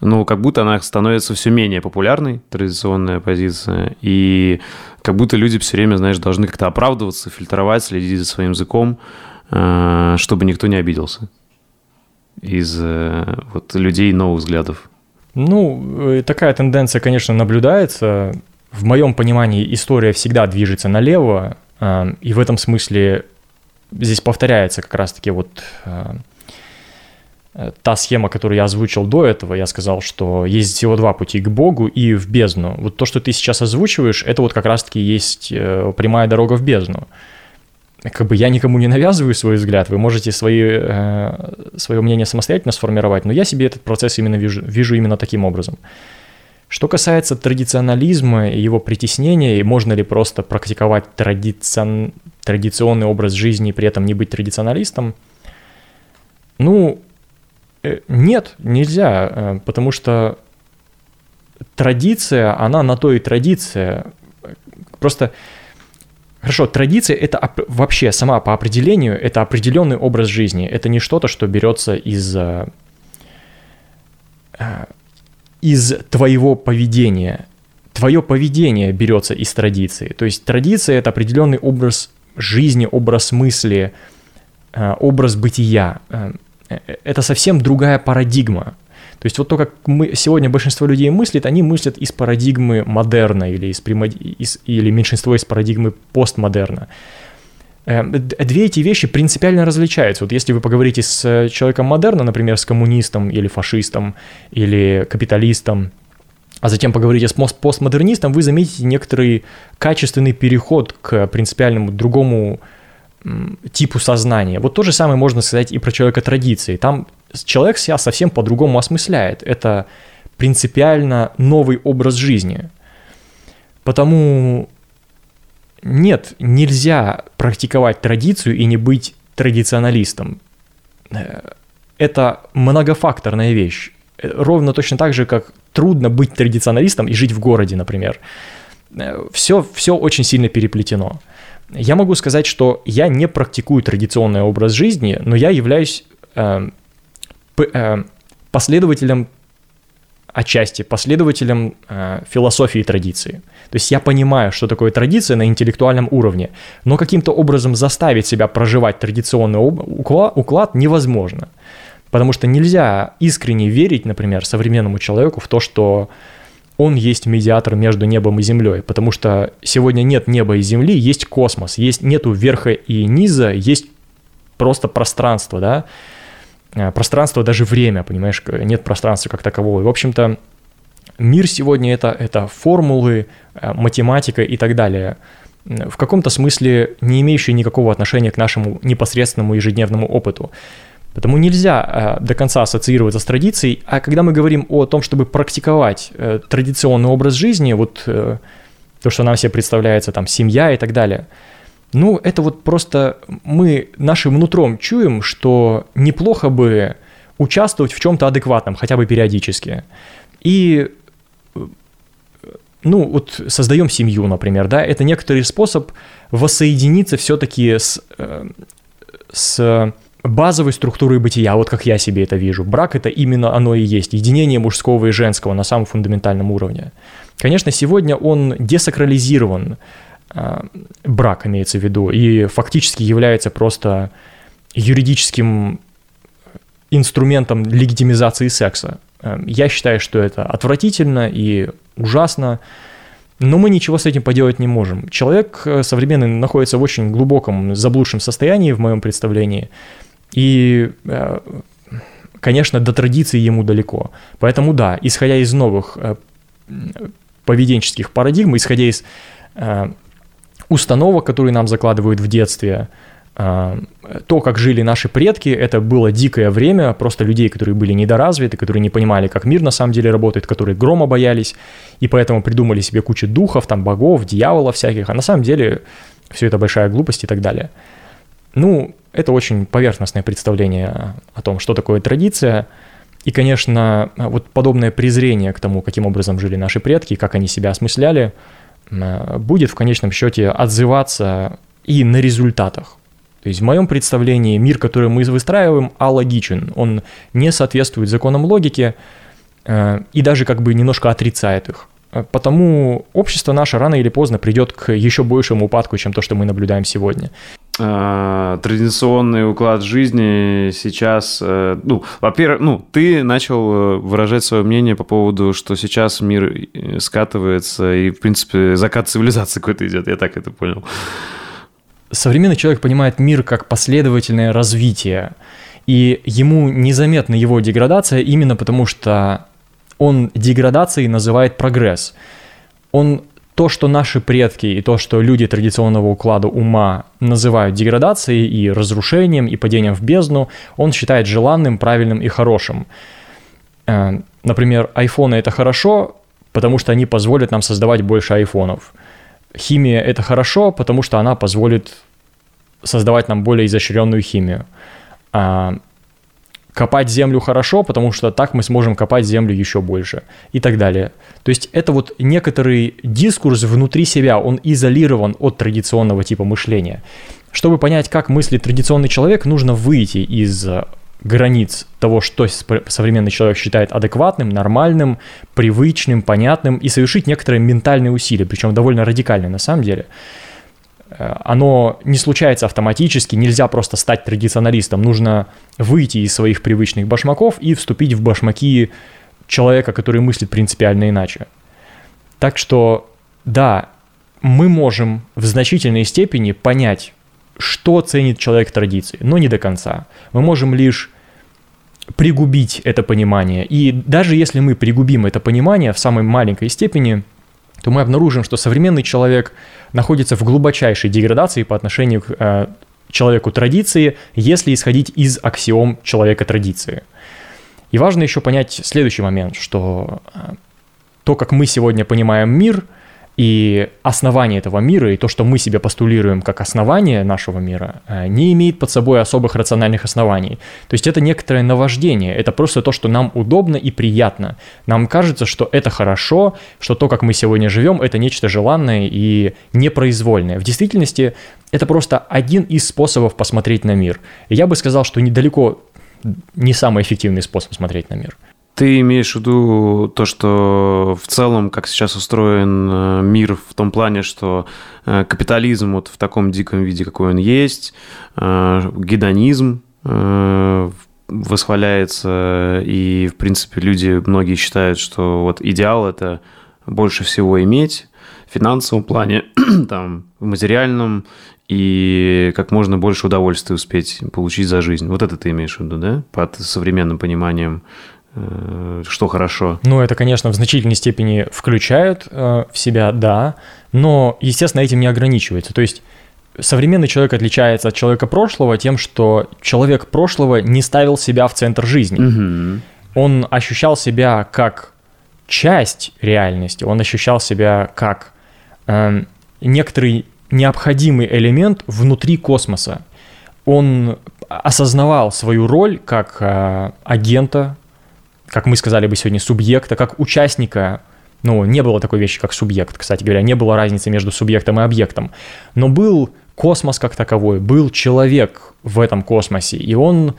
[SPEAKER 1] но как будто она становится все менее популярной, традиционная позиция, и как будто люди все время, знаешь, должны как-то оправдываться, фильтровать, следить за своим языком, э, чтобы никто не обиделся из э, вот, людей новых взглядов.
[SPEAKER 2] Ну, э, такая тенденция, конечно, наблюдается. В моем понимании история всегда движется налево, и в этом смысле здесь повторяется как раз-таки вот та схема, которую я озвучил до этого, я сказал, что есть всего два пути к Богу и в бездну. Вот то, что ты сейчас озвучиваешь, это вот как раз-таки есть э, прямая дорога в бездну. Как бы я никому не навязываю свой взгляд, вы можете свои, э, свое мнение самостоятельно сформировать, но я себе этот процесс именно вижу, вижу именно таким образом. Что касается традиционализма и его притеснения, и можно ли просто практиковать традицион, традиционный образ жизни и при этом не быть традиционалистом, ну, Э, нет, нельзя, э, потому что традиция, она на то и традиция. Просто, хорошо, традиция это вообще сама по определению, это определенный образ жизни. Это не что-то, что берется из, э, из твоего поведения. Твое поведение берется из традиции. То есть традиция это определенный образ жизни, образ мысли, образ бытия. Э, это совсем другая парадигма. То есть вот то, как мы сегодня большинство людей мыслит, они мыслят из парадигмы модерна или, из, из, или меньшинство из парадигмы постмодерна. Э, две эти вещи принципиально различаются. Вот если вы поговорите с человеком модерна, например, с коммунистом или фашистом или капиталистом, а затем поговорите с постмодернистом, вы заметите некоторый качественный переход к принципиальному другому типу сознания. Вот то же самое можно сказать и про человека традиции. Там человек себя совсем по-другому осмысляет. Это принципиально новый образ жизни. Потому нет, нельзя практиковать традицию и не быть традиционалистом. Э, это многофакторная вещь. Э, ровно точно так же, как трудно быть традиционалистом и жить в городе, например. Все, э, все очень сильно переплетено. Я могу сказать, что я не практикую традиционный образ жизни, но я являюсь э, э, последователем отчасти последователем э, философии традиции. То есть я понимаю, что такое традиция на интеллектуальном уровне, но каким-то образом заставить себя проживать традиционный уклад невозможно. Потому что нельзя искренне верить, например, современному человеку в то, что он есть медиатор между небом и землей, потому что сегодня нет неба и земли, есть космос, есть нету верха и низа, есть просто пространство, да, э, пространство даже время, понимаешь, нет пространства как такового. И, в общем-то, мир сегодня это, это формулы, э, математика и так далее, в каком-то смысле не имеющие никакого отношения к нашему непосредственному ежедневному опыту. Потому нельзя э, до конца ассоциироваться с традицией, а когда мы говорим о том, чтобы практиковать э, традиционный образ жизни, вот э, то, что нам все представляется, там, семья и так далее, ну, это вот просто мы нашим нутром чуем, что неплохо бы участвовать в чем-то адекватном, хотя бы периодически. И ну, вот создаем семью, например, да, это некоторый способ воссоединиться все-таки с, э, с базовой структурой бытия, вот как я себе это вижу. Брак это именно оно и есть, единение мужского и женского на самом фундаментальном уровне. Конечно, сегодня он десакрализирован, а, брак имеется в виду, и фактически является просто юридическим инструментом легитимизации секса. А, я считаю, что это отвратительно и ужасно, но мы ничего с этим поделать не можем. Человек э, современный находится в очень глубоком заблудшем состоянии, в моем представлении, и, э, конечно, до традиции ему далеко. Поэтому да, исходя из новых э, поведенческих парадигм, исходя из установок, которые нам закладывают в детстве, то, как жили наши предки, это было дикое время, просто людей, которые были недоразвиты, которые не понимали, как мир на самом деле работает, которые грома боялись, и поэтому придумали себе кучу духов, там богов, дьяволов всяких, а на самом деле все это большая глупость и так далее. Ну, это очень поверхностное представление о том, что такое традиция, и, конечно, вот подобное презрение к тому, каким образом жили наши предки, как они себя осмысляли, будет в конечном счете отзываться и на результатах. То есть в моем представлении мир, который мы выстраиваем, алогичен. Он не соответствует законам логики э, и даже как бы немножко отрицает их. Э, потому общество наше рано или поздно придет к еще большему упадку, чем то, что мы наблюдаем сегодня.
[SPEAKER 1] А, традиционный уклад жизни сейчас, э, ну, во-первых, ну, ты начал выражать свое мнение по поводу, что сейчас мир скатывается и, в принципе, закат цивилизации какой-то идет, я так это понял
[SPEAKER 2] современный человек понимает мир как последовательное развитие, и ему незаметна его деградация именно потому, что он деградацией называет прогресс. Он то, что наши предки и то, что люди традиционного уклада ума называют деградацией и разрушением, и падением в бездну, он считает желанным, правильным и хорошим. Э, например, айфоны — это хорошо, потому что они позволят нам создавать больше айфонов — химия это хорошо, потому что она позволит создавать нам более изощренную химию. А, копать землю хорошо, потому что так мы сможем копать землю еще больше и так далее. То есть это вот некоторый дискурс внутри себя, он изолирован от традиционного типа мышления. Чтобы понять, как мыслит традиционный человек, нужно выйти из границ того, что современный человек считает адекватным, нормальным, привычным, понятным, и совершить некоторые ментальные усилия, причем довольно радикальные на самом деле. Э, оно не случается автоматически, нельзя просто стать традиционалистом, нужно выйти из своих привычных башмаков и вступить в башмаки человека, который мыслит принципиально иначе. Так что, да, мы можем в значительной степени понять, что ценит человек традиции, но не до конца. Мы можем лишь пригубить это понимание. И даже если мы пригубим это понимание в самой маленькой степени, то мы обнаружим, что современный человек находится в глубочайшей деградации по отношению к э, человеку традиции, если исходить из аксиом человека традиции. И важно еще понять следующий момент, что э, то, как мы сегодня понимаем мир – и основание этого мира, и то, что мы себе постулируем как основание нашего мира, э, не имеет под собой особых рациональных оснований. То есть это некоторое наваждение, это просто то, что нам удобно и приятно. Нам кажется, что это хорошо, что то, как мы сегодня живем, это нечто желанное и непроизвольное. В действительности это просто один из способов посмотреть на мир. Я бы сказал, что недалеко не самый эффективный способ смотреть на мир.
[SPEAKER 1] Ты имеешь в виду то, что в целом, как сейчас устроен э, мир в том плане, что э, капитализм вот в таком диком виде, какой он есть, э, гедонизм восхваляется, и, в принципе, люди, многие считают, что вот идеал – это больше всего иметь в финансовом плане, там, в материальном, и как можно больше удовольствия успеть получить за жизнь. Вот это ты имеешь в виду, да? Под современным пониманием что хорошо.
[SPEAKER 2] Ну, это, конечно, в значительной степени включают э, в себя, да, но, естественно, этим не ограничивается. То есть современный человек отличается от человека прошлого тем, что человек прошлого не ставил себя в центр жизни. Угу. Он ощущал себя как часть реальности, он ощущал себя как э, некоторый необходимый элемент внутри космоса. Он осознавал свою роль как э, агента как мы сказали бы сегодня, субъекта, как участника ну, не было такой вещи, как субъект, кстати говоря, не было разницы между субъектом и объектом, но был космос как таковой, был человек в этом космосе, и он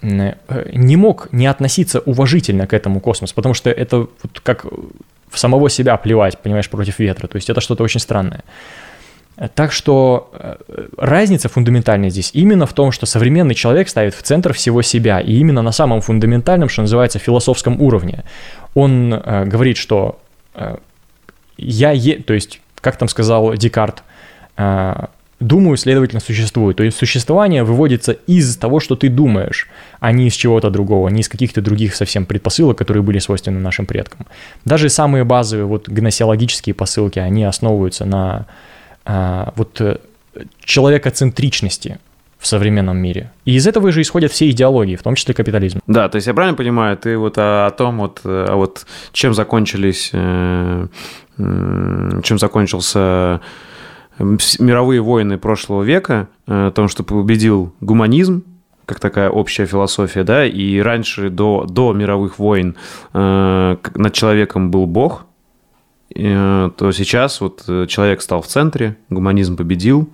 [SPEAKER 2] не мог не относиться уважительно к этому космосу, потому что это вот как в самого себя плевать, понимаешь, против ветра, то есть это что-то очень странное. Так что э, разница фундаментальная здесь именно в том, что современный человек ставит в центр всего себя, и именно на самом фундаментальном, что называется, философском уровне. Он э, говорит, что э, я, е... то есть, как там сказал Декарт, э, думаю, следовательно, существую. То есть существование выводится из того, что ты думаешь, а не из чего-то другого, не из каких-то других совсем предпосылок, которые были свойственны нашим предкам. Даже самые базовые вот гносеологические посылки, они основываются на вот э, человекоцентричности. в современном мире. И из этого же исходят все идеологии, в том числе капитализм.
[SPEAKER 1] Да, то есть я правильно понимаю, ты вот о, о том, вот, а вот чем закончились, э, чем закончился мировые войны прошлого века, о том, что победил гуманизм, как такая общая философия, да, и раньше до, до мировых войн э, над человеком был Бог, э, то сейчас вот человек стал в центре, гуманизм победил,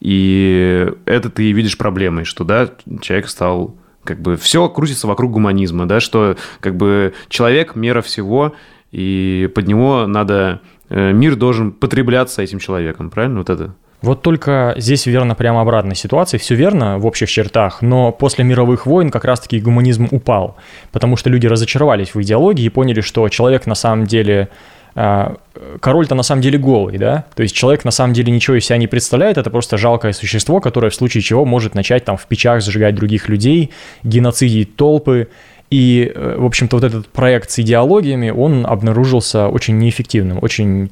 [SPEAKER 1] и это ты видишь проблемой, что, да, человек стал как бы все крутится вокруг гуманизма, да, что как бы человек мера всего, и под него надо э, мир должен потребляться этим человеком, правильно? Вот это.
[SPEAKER 2] Вот только здесь верно прямо обратная ситуация, все верно в общих чертах, но после мировых войн как раз-таки гуманизм упал, потому что люди разочаровались в идеологии и поняли, что человек на самом деле король-то на самом деле голый, да? То есть человек на самом деле ничего из себя не представляет, это просто жалкое существо, которое в случае чего может начать там в печах сжигать других людей, геноцидить толпы. И, э, в общем-то, вот этот проект с идеологиями, он обнаружился очень неэффективным, очень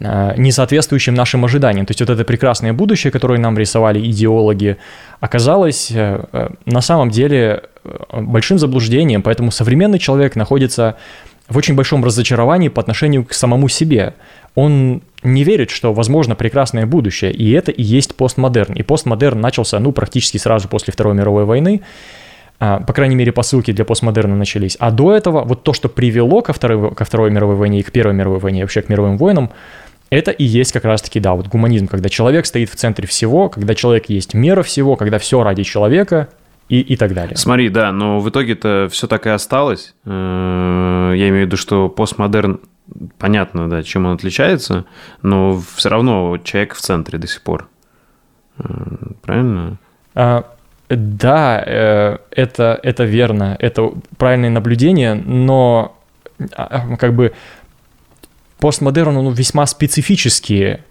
[SPEAKER 2] а, не соответствующим нашим ожиданиям. То есть вот это прекрасное будущее, которое нам рисовали идеологи, оказалось э, э, на самом деле большим заблуждением, поэтому современный человек находится в очень большом разочаровании по отношению к самому себе. Он не верит, что возможно прекрасное будущее, и это и есть постмодерн. И постмодерн начался, ну, практически сразу после Второй мировой войны, а, по крайней мере, посылки для постмодерна начались. А до этого вот то, что привело ко Второй, ко Второй мировой войне и к Первой мировой войне, и вообще к мировым войнам, это и есть как раз-таки, да, вот гуманизм, когда человек стоит в центре всего, когда человек есть мера всего, когда все ради человека, и, и так далее.
[SPEAKER 1] Смотри, да, но в итоге-то все так и осталось. Э, я имею в виду, что постмодерн, понятно, да, чем он отличается, но все равно человек в центре до сих пор. Э, правильно?
[SPEAKER 2] А, да, э, это, это верно, это правильное наблюдение, но а, как бы постмодерн, он весьма специфически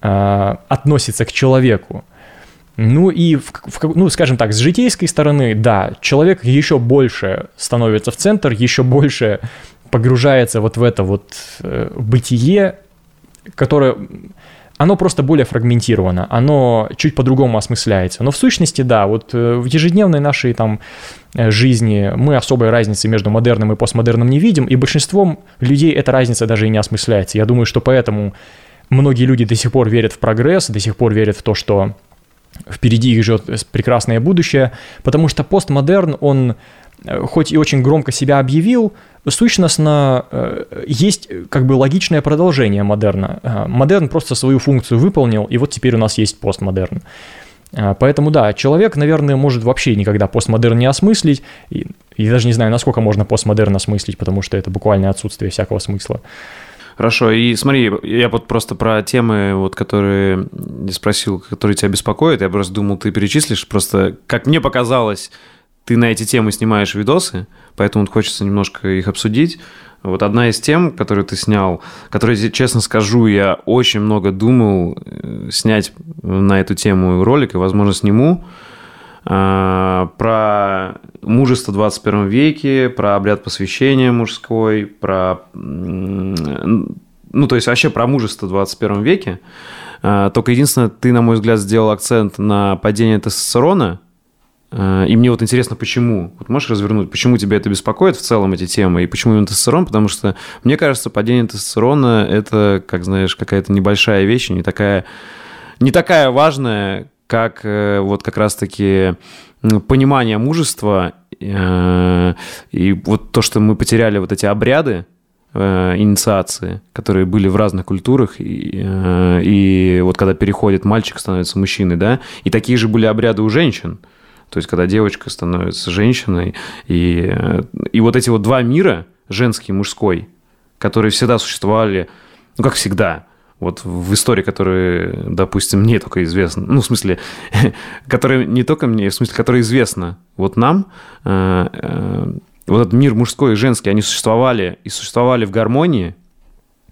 [SPEAKER 2] относится к человеку. Ну и, в, в, ну, скажем так, с житейской стороны, да, человек еще больше становится в центр, еще больше погружается вот в это вот э, бытие, которое, оно просто более фрагментировано, оно чуть по-другому осмысляется. Но в сущности, да, вот э, в ежедневной нашей там э, жизни мы особой разницы между модерном и постмодерном не видим, и большинством людей эта разница даже и не осмысляется. Я думаю, что поэтому многие люди до сих пор верят в прогресс, до сих пор верят в то, что впереди их ждет прекрасное будущее, потому что постмодерн, он э, хоть и очень громко себя объявил, сущностно э, есть как бы логичное продолжение модерна. Э, модерн просто свою функцию выполнил, и вот теперь у нас есть постмодерн. Поэтому да, человек, наверное, может вообще никогда постмодерн не осмыслить, и, и даже не знаю, насколько можно постмодерн осмыслить, потому что это буквально отсутствие всякого смысла.
[SPEAKER 1] Хорошо, и смотри, я вот просто про темы, вот, которые не спросил, которые тебя беспокоят, я просто думал, ты перечислишь, просто, как мне показалось, ты на эти темы снимаешь видосы, поэтому хочется немножко их обсудить. Вот одна из тем, которую ты снял, которую, честно скажу, я очень много думал э, снять на эту тему ролик, и, возможно, сниму, про мужество в 21 веке, про обряд посвящения мужской, про... Ну, то есть вообще про мужество в 21 веке. А, только единственное, ты, на мой взгляд, сделал акцент на падение тестостерона, а, и мне вот интересно, почему? Вот можешь развернуть, почему тебя это беспокоит в целом, эти темы, и почему именно тестостерон? Потому что, мне кажется, падение тестостерона – это, как знаешь, какая-то небольшая вещь, не такая, не такая важная, как э, вот как раз-таки понимание мужества э, и вот то, что мы потеряли вот эти обряды, э, инициации, которые были в разных культурах, и, и вот когда переходит мальчик, становится мужчиной, да, и такие же были обряды у женщин, то есть когда девочка становится женщиной, и, и вот эти вот два мира, женский и мужской, которые всегда существовали, ну, как всегда, вот в истории, которые, допустим, мне только известно, ну, в смысле, которые не только мне, в смысле, которые известно вот нам, э, э, вот этот мир мужской и женский, они существовали и существовали в гармонии,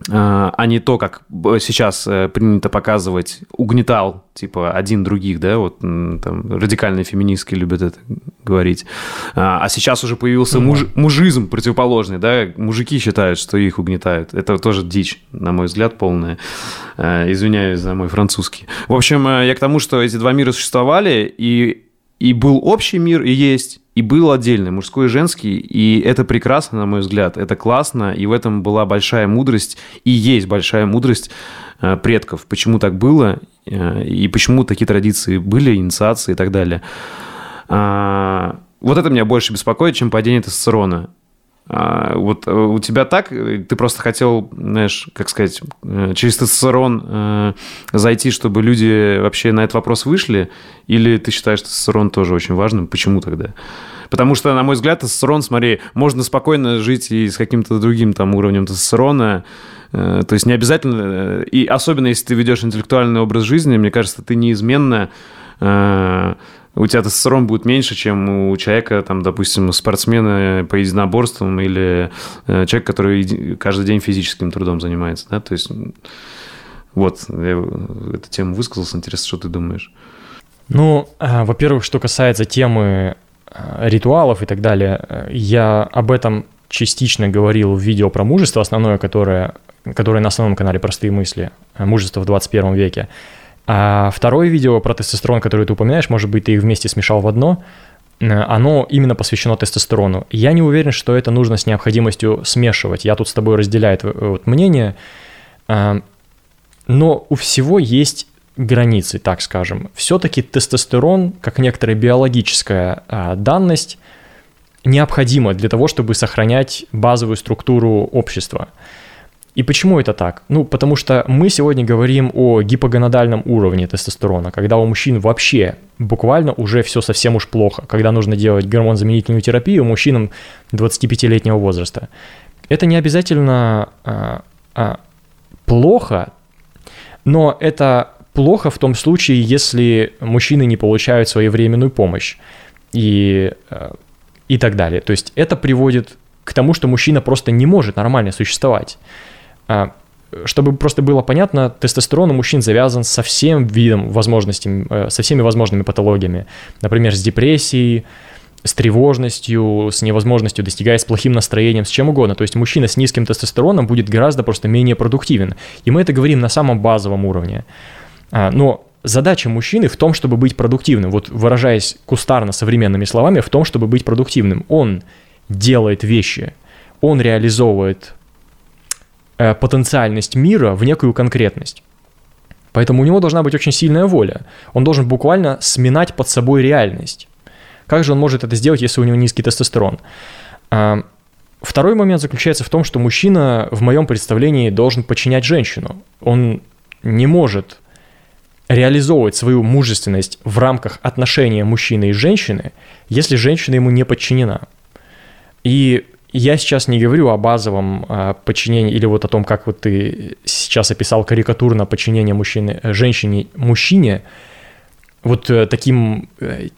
[SPEAKER 1] а не то, как сейчас принято показывать, угнетал, типа, один других, да, вот там радикальные феминистки любят это говорить. А, а сейчас уже появился муж, мужизм противоположный, да, мужики считают, что их угнетают. Это тоже дичь, на мой взгляд, полная. А, извиняюсь за мой французский. В общем, э, я к тому, что эти два мира существовали, и, и был общий мир, и есть, и был отдельный, мужской и женский, и это прекрасно, на мой взгляд, это классно, и в этом была большая мудрость, и есть большая мудрость э, предков, почему так было, э, и почему такие традиции были, инициации и так далее. А, вот это меня больше беспокоит, чем падение тестостерона. А, вот э, у тебя так, ты просто хотел, знаешь, как сказать, через тестостерон зайти, чтобы люди вообще на этот вопрос вышли, или ты считаешь тестостерон тоже очень важным? Почему тогда? Потому что, на мой взгляд, тестостерон, смотри, можно спокойно жить и с каким-то другим там уровнем тестостерона, э, то есть не обязательно, э, и особенно если ты ведешь интеллектуальный образ жизни, мне кажется, ты неизменно э, у тебя тестостерон будет меньше, чем у человека, там, допустим, спортсмена по единоборствам или человек, который каждый день физическим трудом занимается, да, то есть вот, я эту тему высказался, интересно, что ты думаешь?
[SPEAKER 2] Ну, во-первых, что касается темы Э, ритуалов и так далее. Я об этом частично говорил в видео про мужество, основное, которое, которое на основном канале «Простые мысли», «Мужество в 21 веке». А второе видео про тестостерон, которое ты упоминаешь, может быть, ты их вместе смешал в одно, э, оно именно посвящено тестостерону. Я не уверен, что это нужно с необходимостью смешивать. Я тут с тобой разделяю вот, мнение. Э, но у всего есть границы, так скажем. Все-таки тестостерон, как некоторая биологическая данность, необходима для того, чтобы сохранять базовую структуру общества. И почему это так? Ну, потому что мы сегодня говорим о гипогонадальном уровне тестостерона, когда у мужчин вообще буквально уже все совсем уж плохо, когда нужно делать гормон-заменительную терапию мужчинам 25-летнего возраста. Это не обязательно а, а, плохо, но это плохо в том случае, если мужчины не получают своевременную помощь и, э, и так далее. То есть это приводит к тому, что мужчина просто не может нормально существовать. А, чтобы просто было понятно, тестостерон у мужчин завязан со всем видом возможностей, э, со всеми возможными патологиями. Например, с депрессией, с тревожностью, с невозможностью достигать, с плохим настроением, с чем угодно. То есть мужчина с низким тестостероном будет гораздо просто менее продуктивен. И мы это говорим на самом базовом уровне. А, но задача мужчины в том, чтобы быть продуктивным. Вот выражаясь кустарно современными словами, в том, чтобы быть продуктивным. Он делает вещи, он реализовывает потенциальность мира в некую конкретность. Поэтому у него должна быть очень сильная воля. Он должен буквально сминать под собой реальность. Как же он может это сделать, если у него низкий тестостерон? А, второй момент заключается в том, что мужчина в моем представлении должен подчинять женщину. Он не может реализовывать свою мужественность в рамках отношения мужчины и женщины, если женщина ему не подчинена. И я сейчас не говорю о базовом а, подчинении или вот о том, как вот ты сейчас описал карикатурно подчинение мужчины, э, женщине мужчине, вот э, таким э,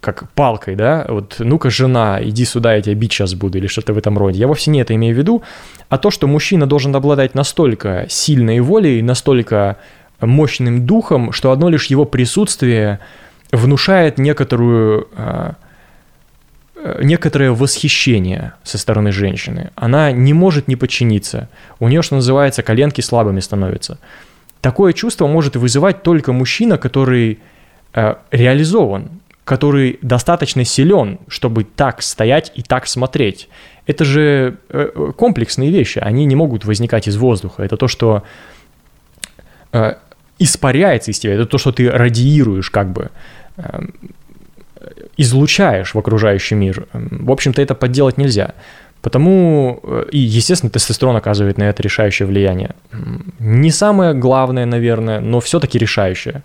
[SPEAKER 2] как палкой, да, вот ну-ка, жена, иди сюда, я тебя бить сейчас буду, или что-то в этом роде. Я вовсе не это имею в виду, а то, что мужчина должен обладать настолько сильной волей, настолько мощным духом, что одно лишь его присутствие внушает некоторую э, некоторое восхищение со стороны женщины. Она не может не подчиниться. У нее, что называется, коленки слабыми становятся. Такое чувство может вызывать только мужчина, который э, реализован, который достаточно силен, чтобы так стоять и так смотреть. Это же э, комплексные вещи, они не могут возникать из воздуха. Это то, что э, испаряется из тебя, это то, что ты радиируешь как бы, эм, излучаешь в окружающий мир. В общем-то, это подделать нельзя. Потому, э, и, естественно, тестостерон оказывает на это решающее влияние. Не самое главное, наверное, но все-таки решающее.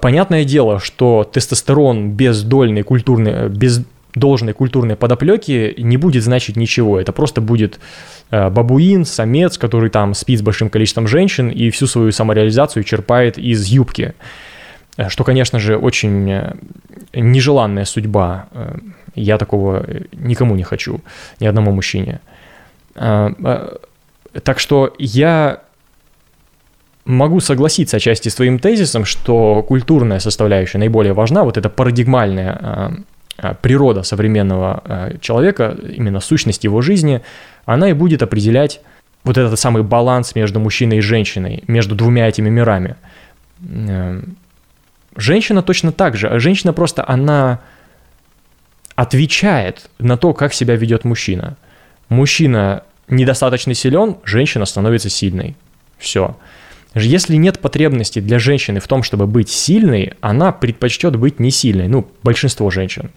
[SPEAKER 2] Понятное дело, что тестостерон без дольной культурной, без должной культурной подоплеки не будет значить ничего. Это просто будет э, бабуин, самец, который там спит с большим количеством женщин и всю свою самореализацию черпает из юбки. Э, что, конечно же, очень э, нежеланная судьба. Я такого никому не хочу, ни одному мужчине. Так что я могу согласиться отчасти с твоим тезисом, что культурная составляющая наиболее важна, вот эта парадигмальная природа современного человека, именно сущность его жизни, она и будет определять вот этот самый баланс между мужчиной и женщиной, между двумя этими мирами. Женщина точно так же, а женщина просто, она отвечает на то, как себя ведет мужчина. Мужчина недостаточно силен, женщина становится сильной. Все. Если нет потребности для женщины в том, чтобы быть сильной, она предпочтет быть не сильной. Ну, большинство женщин.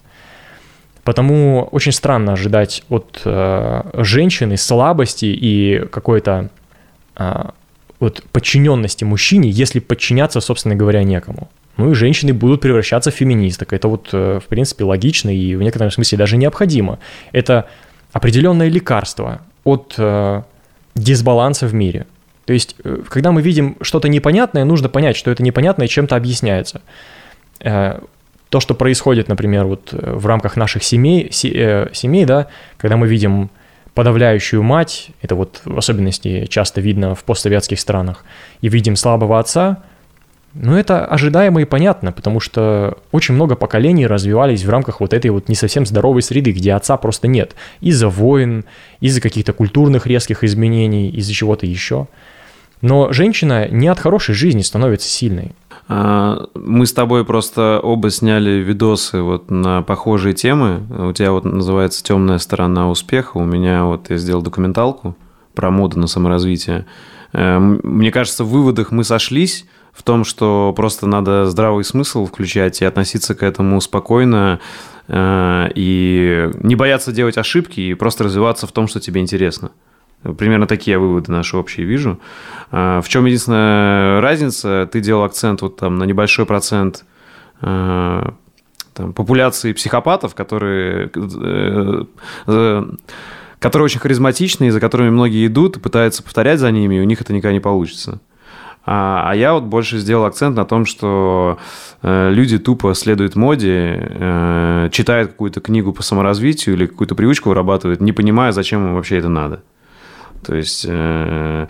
[SPEAKER 2] Потому очень странно ожидать от э, женщины слабости и какой-то э, вот подчиненности мужчине, если подчиняться, собственно говоря, некому. Ну и женщины будут превращаться в феминисток. Это вот, э, в принципе, логично и в некотором смысле даже необходимо. Это определенное лекарство от э, дисбаланса в мире. То есть, э, когда мы видим что-то непонятное, нужно понять, что это непонятное чем-то объясняется. Э, то, что происходит, например, вот э, в рамках наших семей, семей, да, когда мы видим подавляющую мать, это вот в особенности часто видно в постсоветских странах, и видим слабого отца, ну это ожидаемо и понятно, потому что очень много поколений развивались в рамках вот этой вот не совсем здоровой среды, где отца просто нет. Из-за войн, из-за каких-то культурных резких изменений, из-за чего-то еще. Но женщина не от хорошей жизни становится сильной.
[SPEAKER 1] А, мы с тобой просто оба сняли видосы вот на похожие темы. У тебя вот называется «Темная сторона успеха», у меня вот я сделал документалку про моду на саморазвитие. Э, мне кажется, в выводах мы сошлись в том, что просто надо здравый смысл включать и относиться к этому спокойно, э, и не бояться делать ошибки, и просто развиваться в том, что тебе интересно. Примерно такие выводы наши общие вижу. А, в чем единственная разница? Ты делал акцент вот там на небольшой процент а, там, популяции психопатов, которые, э, э, которые очень харизматичны, и за которыми многие идут и пытаются повторять за ними, и у них это никогда не получится. А, а я вот больше сделал акцент на том, что э, люди тупо следуют моде, э, читают какую-то книгу по саморазвитию или какую-то привычку вырабатывают, не понимая, зачем им вообще это надо. То есть, э,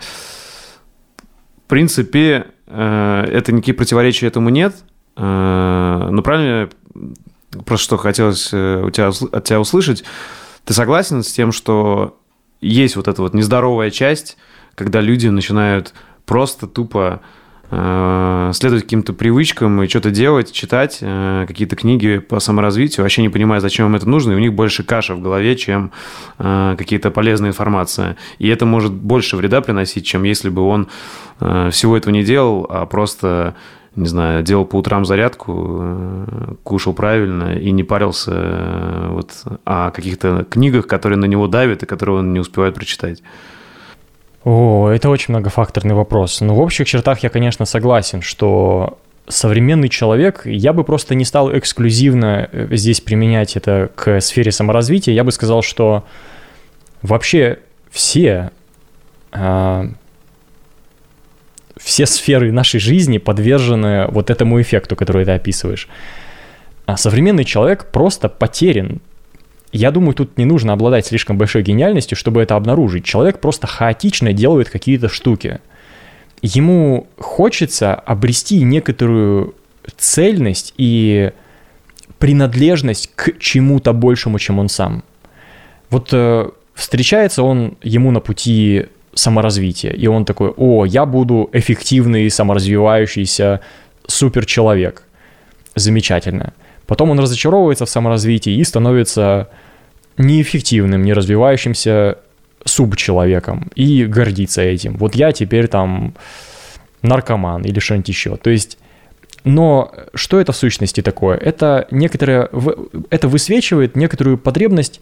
[SPEAKER 1] в принципе, э, это никаких противоречий этому нет. Э, но правильно, просто что хотелось у тебя, от тебя услышать, ты согласен с тем, что есть вот эта вот нездоровая часть, когда люди начинают просто тупо Э, следовать каким-то привычкам и что-то делать, читать э, какие-то книги по саморазвитию, вообще не понимая, зачем им это нужно, и у них больше каша в голове, чем э, какие-то полезные информация. И это может больше вреда приносить, чем если бы он всего этого не делал, а просто не знаю, делал по утрам зарядку, кушал правильно и не парился вот о каких-то книгах, которые на него давят и которые он не успевает прочитать.
[SPEAKER 2] О, это очень многофакторный вопрос. Ну, в общих чертах я, конечно, согласен, что современный человек, я бы просто не стал эксклюзивно э, здесь применять это к сфере саморазвития. Я бы сказал, что вообще все, э, все сферы нашей жизни подвержены вот этому эффекту, который ты описываешь. А современный человек просто потерян я думаю, тут не нужно обладать слишком большой гениальностью, чтобы это обнаружить. Человек просто хаотично делает какие-то штуки. Ему хочется обрести некоторую цельность и принадлежность к чему-то большему, чем он сам. Вот э, встречается он ему на пути саморазвития, и он такой, о, я буду эффективный, саморазвивающийся суперчеловек. Замечательно. Потом он разочаровывается в саморазвитии и становится неэффективным, не развивающимся субчеловеком и гордится этим. Вот я теперь там наркоман или что-нибудь еще. То есть но что это в сущности такое? Это некоторое, это высвечивает некоторую потребность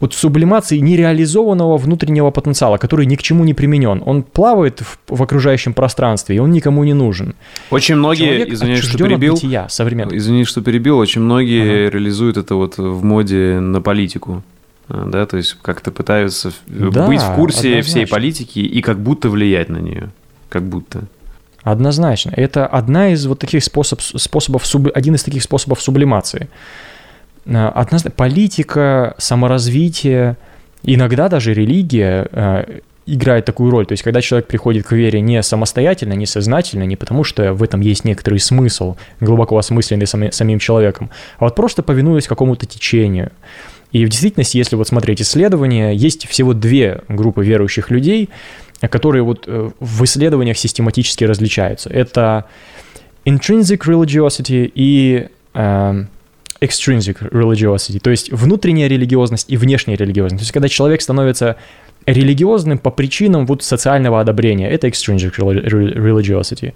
[SPEAKER 2] вот сублимации нереализованного внутреннего потенциала, который ни к чему не применен. Он плавает в, в окружающем пространстве, и он никому не нужен.
[SPEAKER 1] Очень многие, извиняюсь, что перебил, бытия, извини, что перебил, очень многие ага. реализуют это вот в моде на политику. А, да, то есть как-то пытаются да, быть в курсе однозначно. всей политики и как будто влиять на нее. Как будто.
[SPEAKER 2] Однозначно. Это одна из вот таких способ, способов, один из таких способов сублимации. Э, однозначно политика, саморазвитие, иногда даже религия э, играет такую роль. То есть, когда человек приходит к вере не самостоятельно, не сознательно, не потому что в этом есть некоторый смысл, глубоко осмысленный сами, самим человеком, а вот просто повинуясь какому-то течению. И в действительности, если вот смотреть исследования, есть всего две группы верующих людей, которые вот э, в исследованиях систематически различаются. Это intrinsic religiosity и э, extrinsic religiosity, то есть внутренняя религиозность и внешняя религиозность. То есть когда человек становится религиозным по причинам вот социального одобрения, это extrinsic religiosity.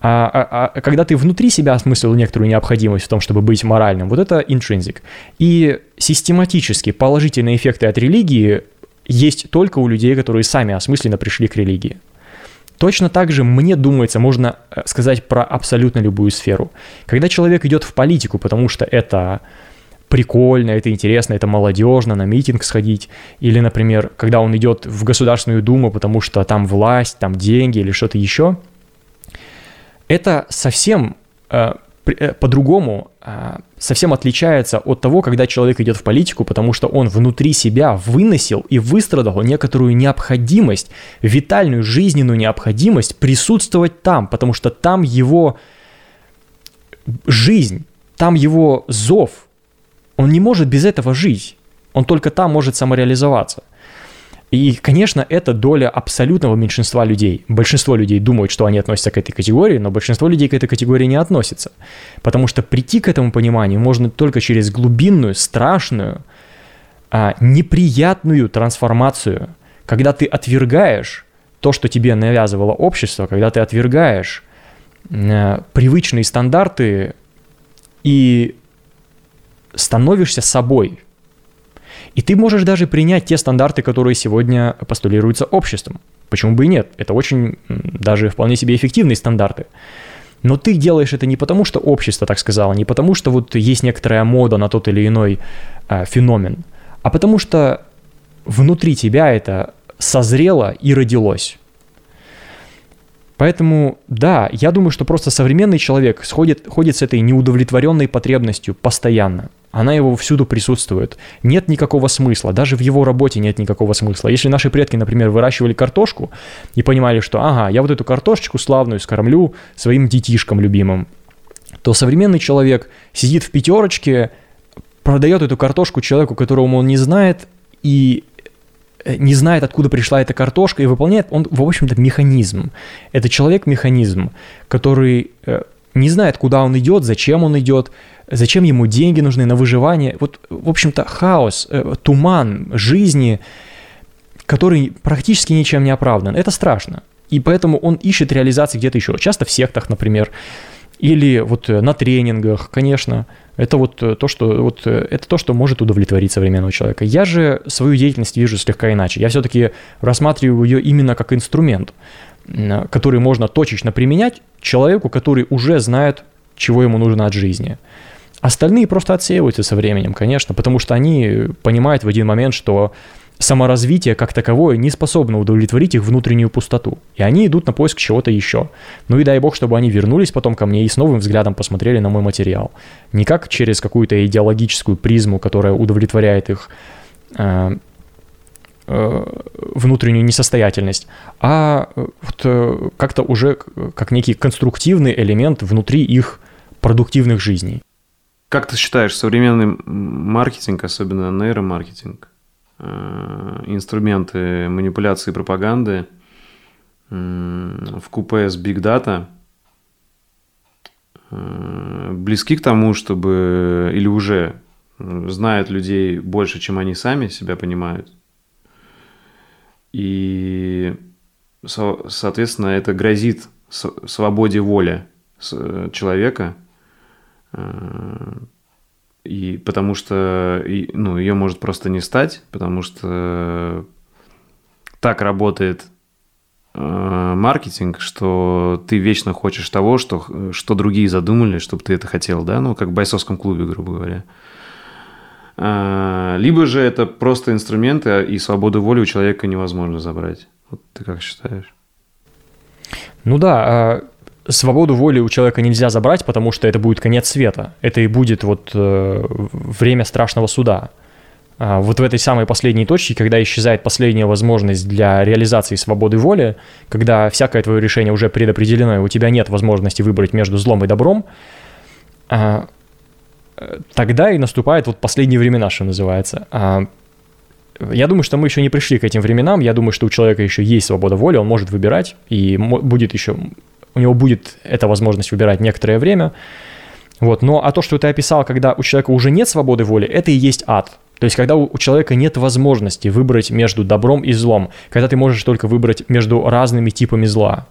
[SPEAKER 2] А, а, а когда ты внутри себя осмыслил некоторую необходимость в том, чтобы быть моральным, вот это intrinsic. И систематически положительные эффекты от религии есть только у людей, которые сами осмысленно пришли к религии. Точно так же, мне думается, можно э, сказать про абсолютно любую сферу. Когда человек идет в политику, потому что это прикольно, это интересно, это молодежно, на митинг сходить. Или, например, когда он идет в Государственную Думу, потому что там власть, там деньги или что-то еще. Это совсем э, по-другому а, совсем отличается от того, когда человек идет в политику, потому что он внутри себя выносил и выстрадал некоторую необходимость, витальную жизненную необходимость присутствовать там, потому что там его жизнь, там его зов. Он не может без этого жить. Он только там может самореализоваться – и, конечно, это доля абсолютного меньшинства людей. Большинство людей думают, что они относятся к этой категории, но большинство людей к этой категории не относятся. Потому что прийти к этому пониманию можно только через глубинную, страшную, а, неприятную трансформацию, когда ты отвергаешь то, что тебе навязывало общество, когда ты отвергаешь а, привычные стандарты и становишься собой – и ты можешь даже принять те стандарты, которые сегодня постулируются обществом. Почему бы и нет? Это очень даже вполне себе эффективные стандарты. Но ты делаешь это не потому, что общество так сказало, не потому, что вот есть некоторая мода на тот или иной э, феномен, а потому что внутри тебя это созрело и родилось. Поэтому, да, я думаю, что просто современный человек сходит, ходит с этой неудовлетворенной потребностью постоянно. Она его всюду присутствует. Нет никакого смысла, даже в его работе нет никакого смысла. Если наши предки, например, выращивали картошку и понимали, что, ага, я вот эту картошечку славную скормлю своим детишкам любимым, то современный человек сидит в пятерочке, продает эту картошку человеку, которого он не знает, и не знает, откуда пришла эта картошка, и выполняет он, в общем-то, механизм. Это человек-механизм, который э, не знает, куда он идет, зачем он идет, зачем ему деньги нужны на выживание. Вот, в общем-то, хаос, э, туман жизни, который практически ничем не оправдан. Это страшно. И поэтому он ищет реализации где-то еще. Часто в сектах, например, или вот э, на тренингах, конечно. Это вот э, то, что, вот, это то, что может удовлетворить современного человека. Я же свою деятельность вижу слегка иначе. Я все-таки рассматриваю ее именно как инструмент, который можно точечно применять человеку, который уже знает, чего ему нужно от жизни. Остальные просто отсеиваются со временем, конечно, потому что они понимают в один момент, что саморазвитие как таковое не способно удовлетворить их внутреннюю пустоту. И они идут на поиск чего-то еще. Ну и дай бог, чтобы они вернулись потом ко мне и с новым взглядом посмотрели на мой материал. Не как через какую-то идеологическую призму, которая удовлетворяет их э, э, внутреннюю несостоятельность, а вот, э, как-то уже как некий конструктивный элемент внутри их продуктивных жизней.
[SPEAKER 1] Как ты считаешь, современный маркетинг, особенно нейромаркетинг, э, инструменты манипуляции и пропаганды в купе с Big Data э, близки к тому, чтобы или уже знают людей больше, чем они сами себя понимают. И, соответственно, это грозит свободе воли э, человека – Э, и потому что ну, ее может просто не стать, потому что так работает э, маркетинг, что ты вечно хочешь того, что, что другие задумали, чтобы ты это хотел, да, ну, как в бойцовском клубе, грубо говоря. Э, либо же это просто инструменты, и свободу воли у человека невозможно забрать. Вот ты как считаешь?
[SPEAKER 2] Ну да, а свободу воли у человека нельзя забрать, потому что это будет конец света. Это и будет вот э, время страшного суда. а, вот в этой самой последней точке, когда исчезает последняя возможность для реализации свободы воли, когда всякое твое решение уже предопределено, и у тебя нет возможности выбрать между злом и добром, а, тогда и наступают вот последние времена, что называется. А, я думаю, что мы еще не пришли к этим временам. Я думаю, что у человека еще есть свобода воли, он может выбирать, и будет еще, у него будет эта возможность выбирать некоторое время. Вот. Но а то, что ты описал, когда у человека уже нет свободы воли, это и есть ад. То есть, когда у, человека нет возможности выбрать между добром и злом, когда ты можешь только выбрать между разными типами зла.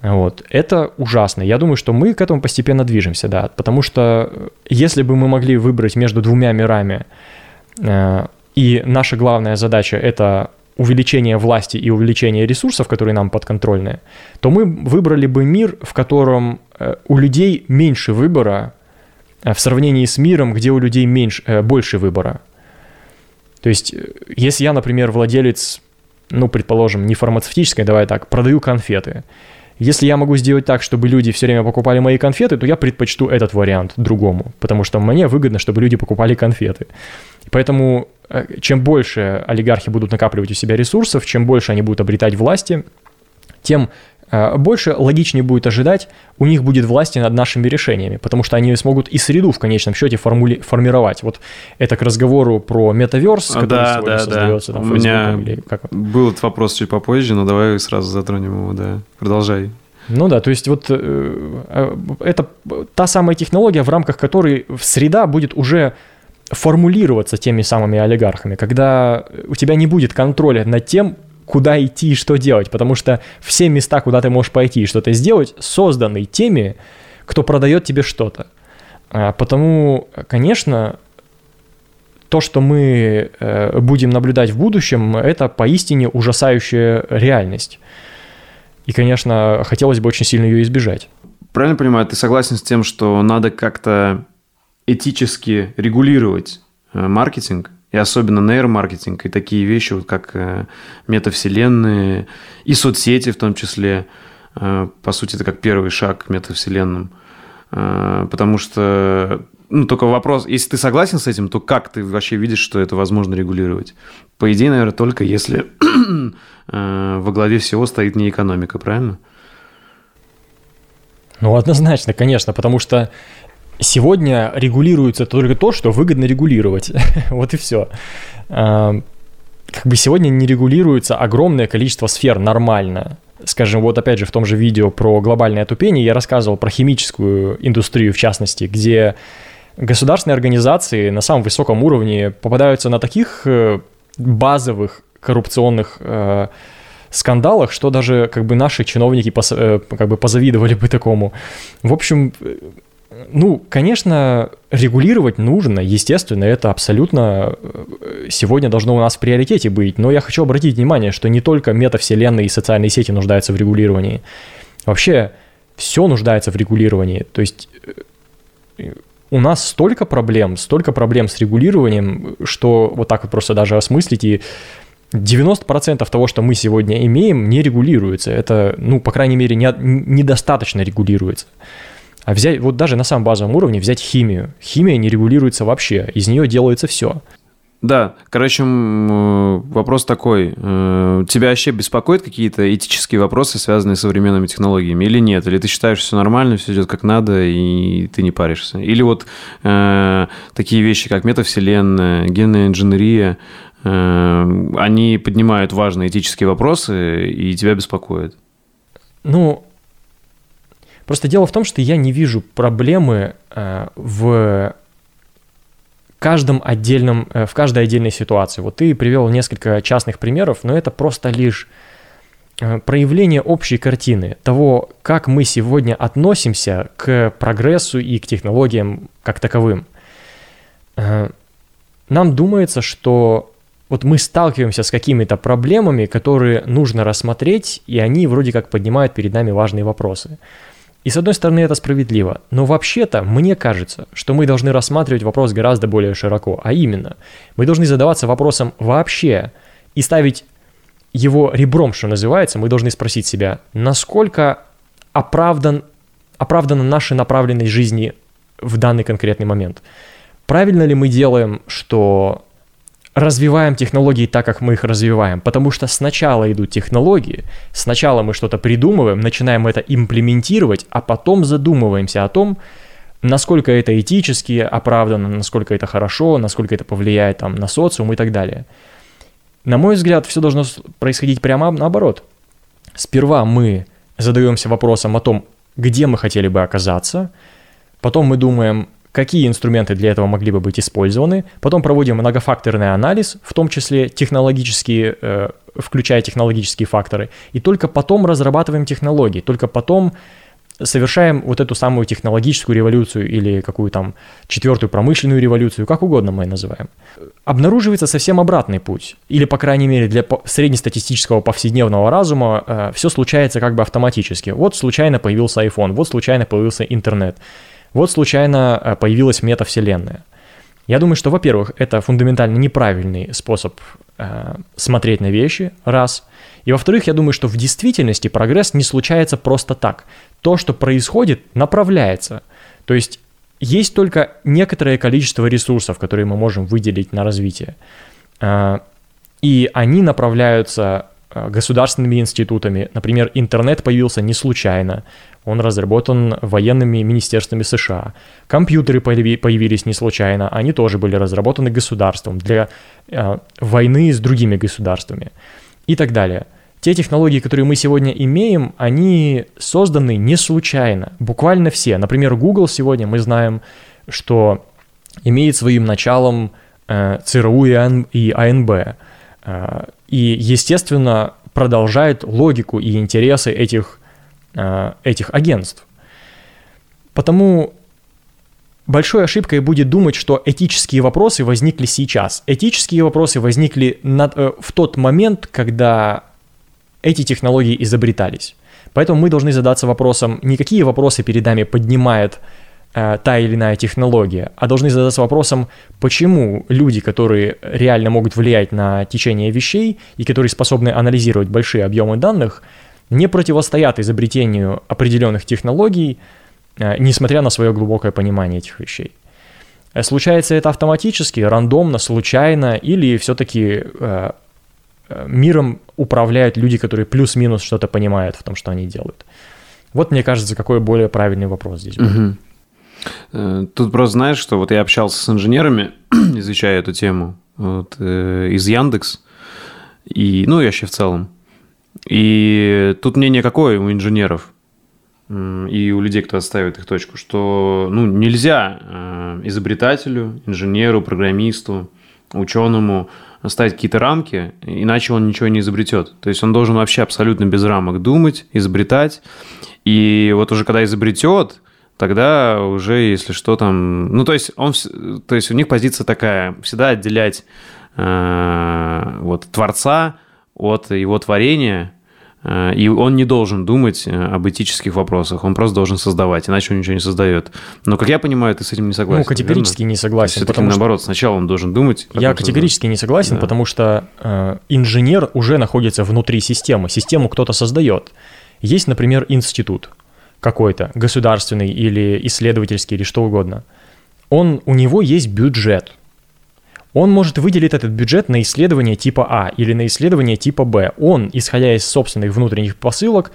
[SPEAKER 2] Вот. Это ужасно. Я думаю, что мы к этому постепенно движемся, да. Потому что э, если бы мы могли выбрать между двумя мирами, э, и наша главная задача это увеличение власти и увеличение ресурсов, которые нам подконтрольны, то мы выбрали бы мир, в котором э, у людей меньше выбора, Э, в сравнении с миром, где у людей меньше, э, больше выбора. То есть, если я, например, владелец, ну, предположим, не фармацевтической, давай так, продаю конфеты. Если я могу сделать так, чтобы люди все время покупали мои конфеты, то я предпочту этот вариант другому, потому что мне выгодно, чтобы люди покупали конфеты. Поэтому чем больше олигархи будут накапливать у себя ресурсов, чем больше они будут обретать власти, тем Э, больше логичнее будет ожидать, у них будет власти над нашими решениями, потому что они смогут и среду в конечном счете формули- формировать. Вот это к разговору про метаверс,
[SPEAKER 1] который да, сегодня да, создается. Да. Там, у меня или как... был этот вопрос чуть попозже, но давай сразу затронем его, да. Продолжай.
[SPEAKER 2] Ну да, то есть вот э, э, это та самая технология, в рамках которой среда будет уже формулироваться теми самыми олигархами, когда у тебя не будет контроля над тем, куда идти и что делать, потому что все места, куда ты можешь пойти и что-то сделать, созданы теми, кто продает тебе что-то. А, потому, конечно, то, что мы э, будем наблюдать в будущем, это поистине ужасающая реальность. И, конечно, хотелось бы очень сильно ее избежать.
[SPEAKER 1] Правильно понимаю, ты согласен с тем, что надо как-то этически регулировать э, маркетинг, и особенно нейромаркетинг и такие вещи, вот как э, метавселенные и соцсети в том числе. Э, по сути, это как первый шаг к метавселенным. Э, потому что, ну, только вопрос, если ты согласен с этим, то как ты вообще видишь, что это возможно регулировать? По идее, наверное, только если во главе всего стоит не экономика, правильно?
[SPEAKER 2] Ну, однозначно, конечно, потому что Сегодня регулируется только то, что выгодно регулировать. вот и все. Как бы сегодня не регулируется огромное количество сфер нормально. Скажем, вот опять же в том же видео про глобальное тупение я рассказывал про химическую индустрию в частности, где государственные организации на самом высоком уровне попадаются на таких э, базовых коррупционных э, скандалах, что даже как бы наши чиновники пос, э, как бы позавидовали бы такому. В общем, ну, конечно, регулировать нужно, естественно, это абсолютно э, сегодня должно у нас в приоритете быть, но я хочу обратить внимание, что не только метавселенные и социальные сети нуждаются в регулировании, вообще все нуждается в регулировании, то есть э, у нас столько проблем, столько проблем с регулированием, что вот так вот просто даже осмыслить и 90% того, что мы сегодня имеем, не регулируется. Это, ну, по крайней мере, не, недостаточно регулируется. А взять, вот даже на самом базовом уровне взять химию. Химия не регулируется вообще, из нее делается все.
[SPEAKER 1] Да, короче, вопрос такой. Э, тебя вообще беспокоят какие-то этические вопросы, связанные с современными технологиями, или нет? Или ты считаешь, все нормально, все идет как надо, и ты не паришься? Или вот э, такие вещи, как метавселенная, генная инженерия, э, они поднимают важные этические вопросы, и тебя беспокоят?
[SPEAKER 2] Ну, Просто дело в том, что я не вижу проблемы э, в каждом отдельном, э, в каждой отдельной ситуации. Вот ты привел несколько частных примеров, но это просто лишь э, проявление общей картины того, как мы сегодня относимся к прогрессу и к технологиям как таковым. Нам думается, что вот мы сталкиваемся с какими-то проблемами, которые нужно рассмотреть, и они вроде как поднимают перед нами важные вопросы. И с одной стороны это справедливо, но вообще-то мне кажется, что мы должны рассматривать вопрос гораздо более широко, а именно, мы должны задаваться вопросом вообще и ставить его ребром, что называется, мы должны спросить себя, насколько оправдан, оправдана наша направленность жизни в данный конкретный момент. Правильно ли мы делаем, что развиваем технологии так, как мы их развиваем, потому что сначала идут технологии, сначала мы что-то придумываем, начинаем это имплементировать, а потом задумываемся о том, насколько это этически оправдано, насколько это хорошо, насколько это повлияет там, на социум и так далее. На мой взгляд, все должно происходить прямо наоборот. Сперва мы задаемся вопросом о том, где мы хотели бы оказаться, потом мы думаем, какие инструменты для этого могли бы быть использованы, потом проводим многофакторный анализ, в том числе технологические, э, включая технологические факторы, и только потом разрабатываем технологии, только потом совершаем вот эту самую технологическую революцию или какую там четвертую промышленную революцию, как угодно мы ее называем, обнаруживается совсем обратный путь. Или, по крайней мере, для среднестатистического повседневного разума э, все случается как бы автоматически. Вот случайно появился iPhone, вот случайно появился интернет, вот случайно э, появилась метавселенная. Я думаю, что, во-первых, это фундаментально неправильный способ э, смотреть на вещи, раз. И во-вторых, я думаю, что в действительности прогресс не случается просто так то, что происходит, направляется. То есть есть только некоторое количество ресурсов, которые мы можем выделить на развитие. А, и они направляются государственными институтами. Например, интернет появился не случайно. Он разработан военными министерствами США. Компьютеры появились не случайно. Они тоже были разработаны государством для э, войны с другими государствами и так далее те технологии, которые мы сегодня имеем, они созданы не случайно. Буквально все. Например, Google сегодня мы знаем, что имеет своим началом э, ЦРУ и, АН, АНБ. Э, и, естественно, продолжает логику и интересы этих, э, этих агентств. Потому большой ошибкой будет думать, что этические вопросы возникли сейчас. Этические вопросы возникли над, э, в тот момент, когда эти технологии изобретались. Поэтому мы должны задаться вопросом, не какие вопросы перед нами поднимает та или иная технология, а должны задаться вопросом, почему люди, которые реально могут влиять на течение вещей и которые способны анализировать большие объемы данных, не противостоят изобретению определенных технологий, э, несмотря на свое глубокое понимание этих вещей. Э, случается это автоматически, рандомно, случайно, или все-таки э, Э, миром управляют люди, которые плюс-минус что-то понимают в том, что они делают. Вот, мне кажется, какой более правильный вопрос здесь
[SPEAKER 1] Угу. Тут просто знаешь, что вот я общался с инженерами, изучая эту тему, вот, э, из Яндекс, и, ну, и вообще в целом. И тут мнение какое у инженеров и у людей, кто отставит их точку, что ну, нельзя э, изобретателю, инженеру, программисту, ученому ставить какие-то рамки, иначе он ничего не изобретет. То есть он должен вообще абсолютно без рамок думать, изобретать. И вот уже когда изобретет, тогда уже, если что там... Ну, то есть, он, то есть у них позиция такая, всегда отделять э, вот, творца от его творения, Э, и он не должен думать э, об этических вопросах, он просто должен создавать, иначе он ничего не создает. Но, как я понимаю, ты с этим не согласен.
[SPEAKER 2] Ну, категорически верно? не согласен.
[SPEAKER 1] Все-таки наоборот, что... сначала он должен думать.
[SPEAKER 2] Я категорически создать. не согласен, да. потому что э, инженер уже находится внутри системы, систему кто-то создает. Есть, например, институт какой-то, государственный или исследовательский или что угодно. Он, у него есть бюджет, он может выделить этот бюджет на исследование типа А или на исследование типа Б. Он, исходя из собственных внутренних посылок,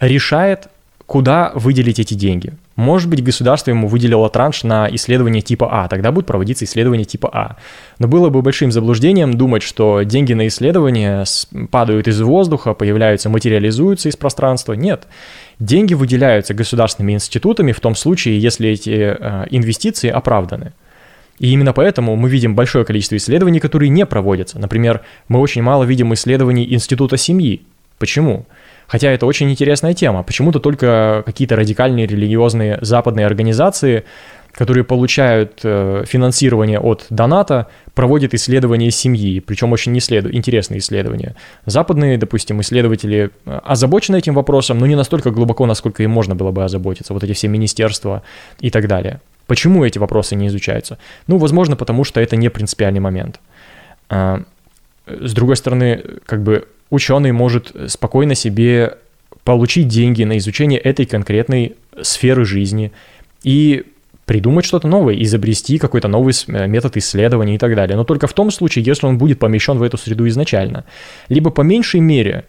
[SPEAKER 2] решает, куда выделить эти деньги. Может быть, государство ему выделило транш на исследование типа А, тогда будет проводиться исследование типа А. Но было бы большим заблуждением думать, что деньги на исследование падают из воздуха, появляются, материализуются из пространства. Нет. Деньги выделяются государственными институтами в том случае, если эти э, инвестиции оправданы. И именно поэтому мы видим большое количество исследований, которые не проводятся. Например, мы очень мало видим исследований Института семьи. Почему? Хотя это очень интересная тема. Почему-то только какие-то радикальные религиозные западные организации, которые получают э, финансирование от доната, проводят исследования семьи, причем очень исслед... интересные исследования. Западные, допустим, исследователи э, озабочены этим вопросом, но не настолько глубоко, насколько им можно было бы озаботиться. Вот эти все министерства и так далее. Почему эти вопросы не изучаются? Ну, возможно, потому что это не принципиальный момент. А, с другой стороны, как бы ученый может спокойно себе получить деньги на изучение этой конкретной сферы жизни и придумать что-то новое, изобрести какой-то новый э, метод исследования и так далее. Но только в том случае, если он будет помещен в эту среду изначально. Либо по меньшей мере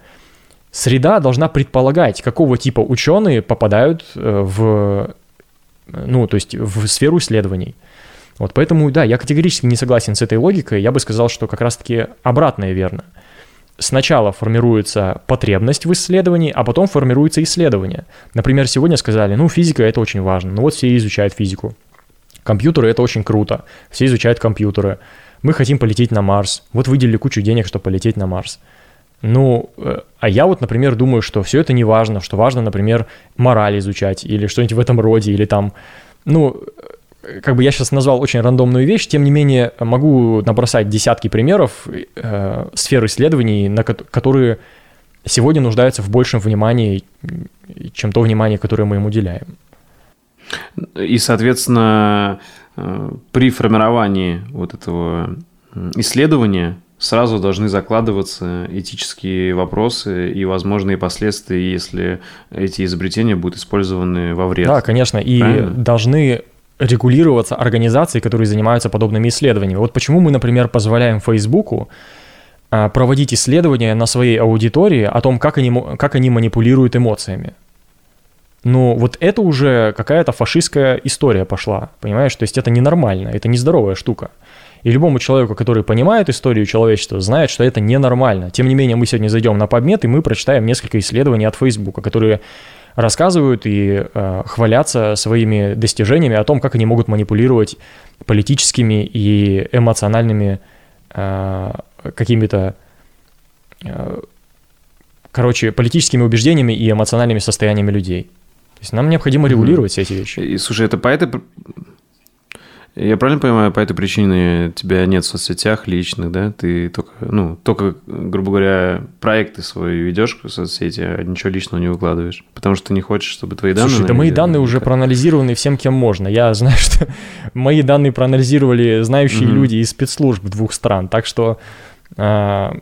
[SPEAKER 2] среда должна предполагать, какого типа ученые попадают э, в, ну, то есть в сферу исследований. Вот поэтому, да, я категорически не согласен с этой логикой. Я бы сказал, что как раз-таки обратное верно. Сначала формируется потребность в исследовании, а потом формируется исследование. Например, сегодня сказали, ну, физика это очень важно. Ну вот все изучают физику. Компьютеры это очень круто. Все изучают компьютеры. Мы хотим полететь на Марс. Вот выделили кучу денег, чтобы полететь на Марс. Ну, э, а я вот, например, думаю, что все это не важно, что важно, например, мораль изучать или что-нибудь в этом роде, или там, ну, как бы я сейчас назвал очень рандомную вещь, тем не менее могу набросать десятки примеров э, сфер исследований, на ко- которые сегодня нуждаются в большем внимании, чем то внимание, которое мы им уделяем.
[SPEAKER 1] И, соответственно, э, при формировании вот этого исследования сразу должны закладываться этические вопросы и возможные последствия, если эти изобретения будут использованы во вред.
[SPEAKER 2] Да, конечно, и Правильно? должны регулироваться организации, которые занимаются подобными исследованиями. Вот почему мы, например, позволяем Фейсбуку а, проводить исследования на своей аудитории о том, как они, как они манипулируют эмоциями. Ну, вот это уже какая-то фашистская история пошла, понимаешь? То есть это ненормально, это нездоровая штука. И любому человеку, который понимает историю человечества, знает, что это ненормально. Тем не менее, мы сегодня зайдем на PubMed, и мы прочитаем несколько исследований от Фейсбука, которые рассказывают и э, хвалятся своими достижениями о том, как они могут манипулировать политическими и эмоциональными э, какими-то, э, короче, политическими убеждениями и эмоциональными состояниями людей. То есть нам необходимо регулировать mm-hmm. все эти вещи.
[SPEAKER 1] И, слушай, это по этой я правильно понимаю, по этой причине тебя нет в соцсетях личных, да? Ты только, ну, только, грубо говоря, проекты свои ведешь в соцсети, а ничего личного не выкладываешь. Потому что ты не хочешь, чтобы твои данные...
[SPEAKER 2] Слушай, да мои данные уже проанализированы всем, кем можно. Я знаю, что мои данные проанализировали знающие mm-hmm. люди из спецслужб двух стран. Так что а,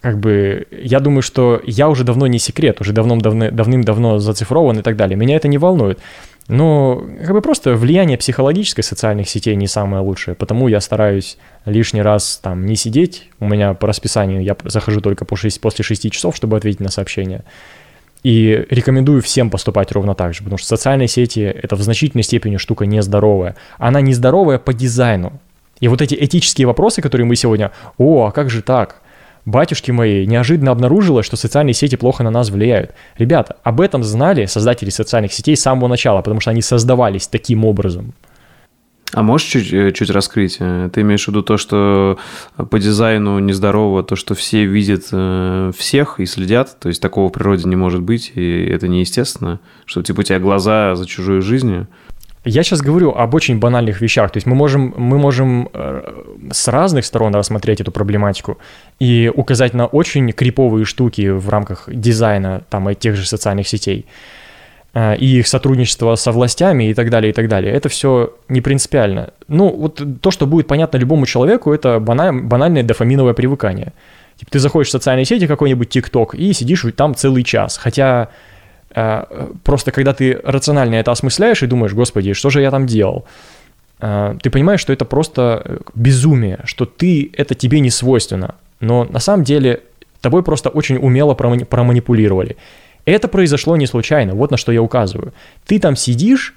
[SPEAKER 2] как бы я думаю, что я уже давно не секрет, уже давно, давно, давным-давно зацифрован и так далее. Меня это не волнует. Но как бы просто влияние психологической социальных сетей не самое лучшее, потому я стараюсь лишний раз там не сидеть, у меня по расписанию я захожу только по 6, после 6 часов, чтобы ответить на сообщения. И рекомендую всем поступать ровно так же, потому что социальные сети — это в значительной степени штука нездоровая. Она нездоровая по дизайну. И вот эти этические вопросы, которые мы сегодня, о, а как же так? Батюшки мои, неожиданно обнаружилось, что социальные сети плохо на нас влияют. Ребята, об этом знали создатели социальных сетей с самого начала, потому что они создавались таким образом.
[SPEAKER 1] А можешь чуть, э, чуть раскрыть? Э, ты имеешь в виду то, что по дизайну нездорово, то, что все видят э, всех и следят, то есть такого в природе не может быть, и это неестественно, что типа у тебя глаза за чужой жизнью?
[SPEAKER 2] Я сейчас говорю об очень банальных вещах. То есть мы можем, мы можем э, с разных сторон рассмотреть эту проблематику и указать на очень криповые штуки в рамках дизайна там, тех же социальных сетей э, и их сотрудничество со властями и так далее, и так далее. Это все не принципиально. Ну, вот то, что будет понятно любому человеку, это баналь, банальное дофаминовое привыкание. Типа ты заходишь в социальные сети, какой-нибудь ТикТок, и сидишь там целый час. Хотя просто когда ты рационально это осмысляешь и думаешь, господи, что же я там делал, э, ты понимаешь, что это просто э, безумие, что ты, это тебе не свойственно. Но на самом деле тобой просто очень умело проманипулировали. Это произошло не случайно, вот на что я указываю. Ты там сидишь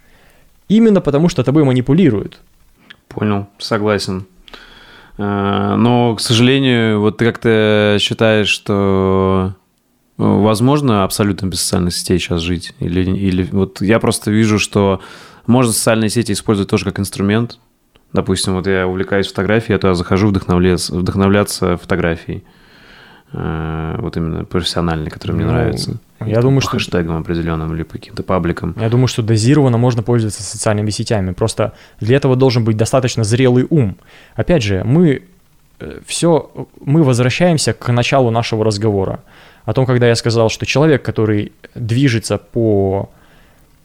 [SPEAKER 2] именно потому, что тобой манипулируют.
[SPEAKER 1] Понял, согласен. Но, к сожалению, вот ты как-то считаешь, что возможно абсолютно без социальных сетей сейчас жить? Или, или вот я просто вижу, что можно социальные сети использовать тоже как инструмент. Допустим, вот я увлекаюсь фотографией, я туда захожу вдохновляться, вдохновляться фотографией. Э, вот именно профессиональной, который мне ну, нравится.
[SPEAKER 2] Я по думаю,
[SPEAKER 1] по
[SPEAKER 2] что...
[SPEAKER 1] хэштегам определенным или по каким-то пабликам.
[SPEAKER 2] Я думаю, что дозированно можно пользоваться социальными сетями. Просто для этого должен быть достаточно зрелый ум. Опять же, мы все, мы возвращаемся к началу нашего разговора о том, когда я сказал, что человек, который движется по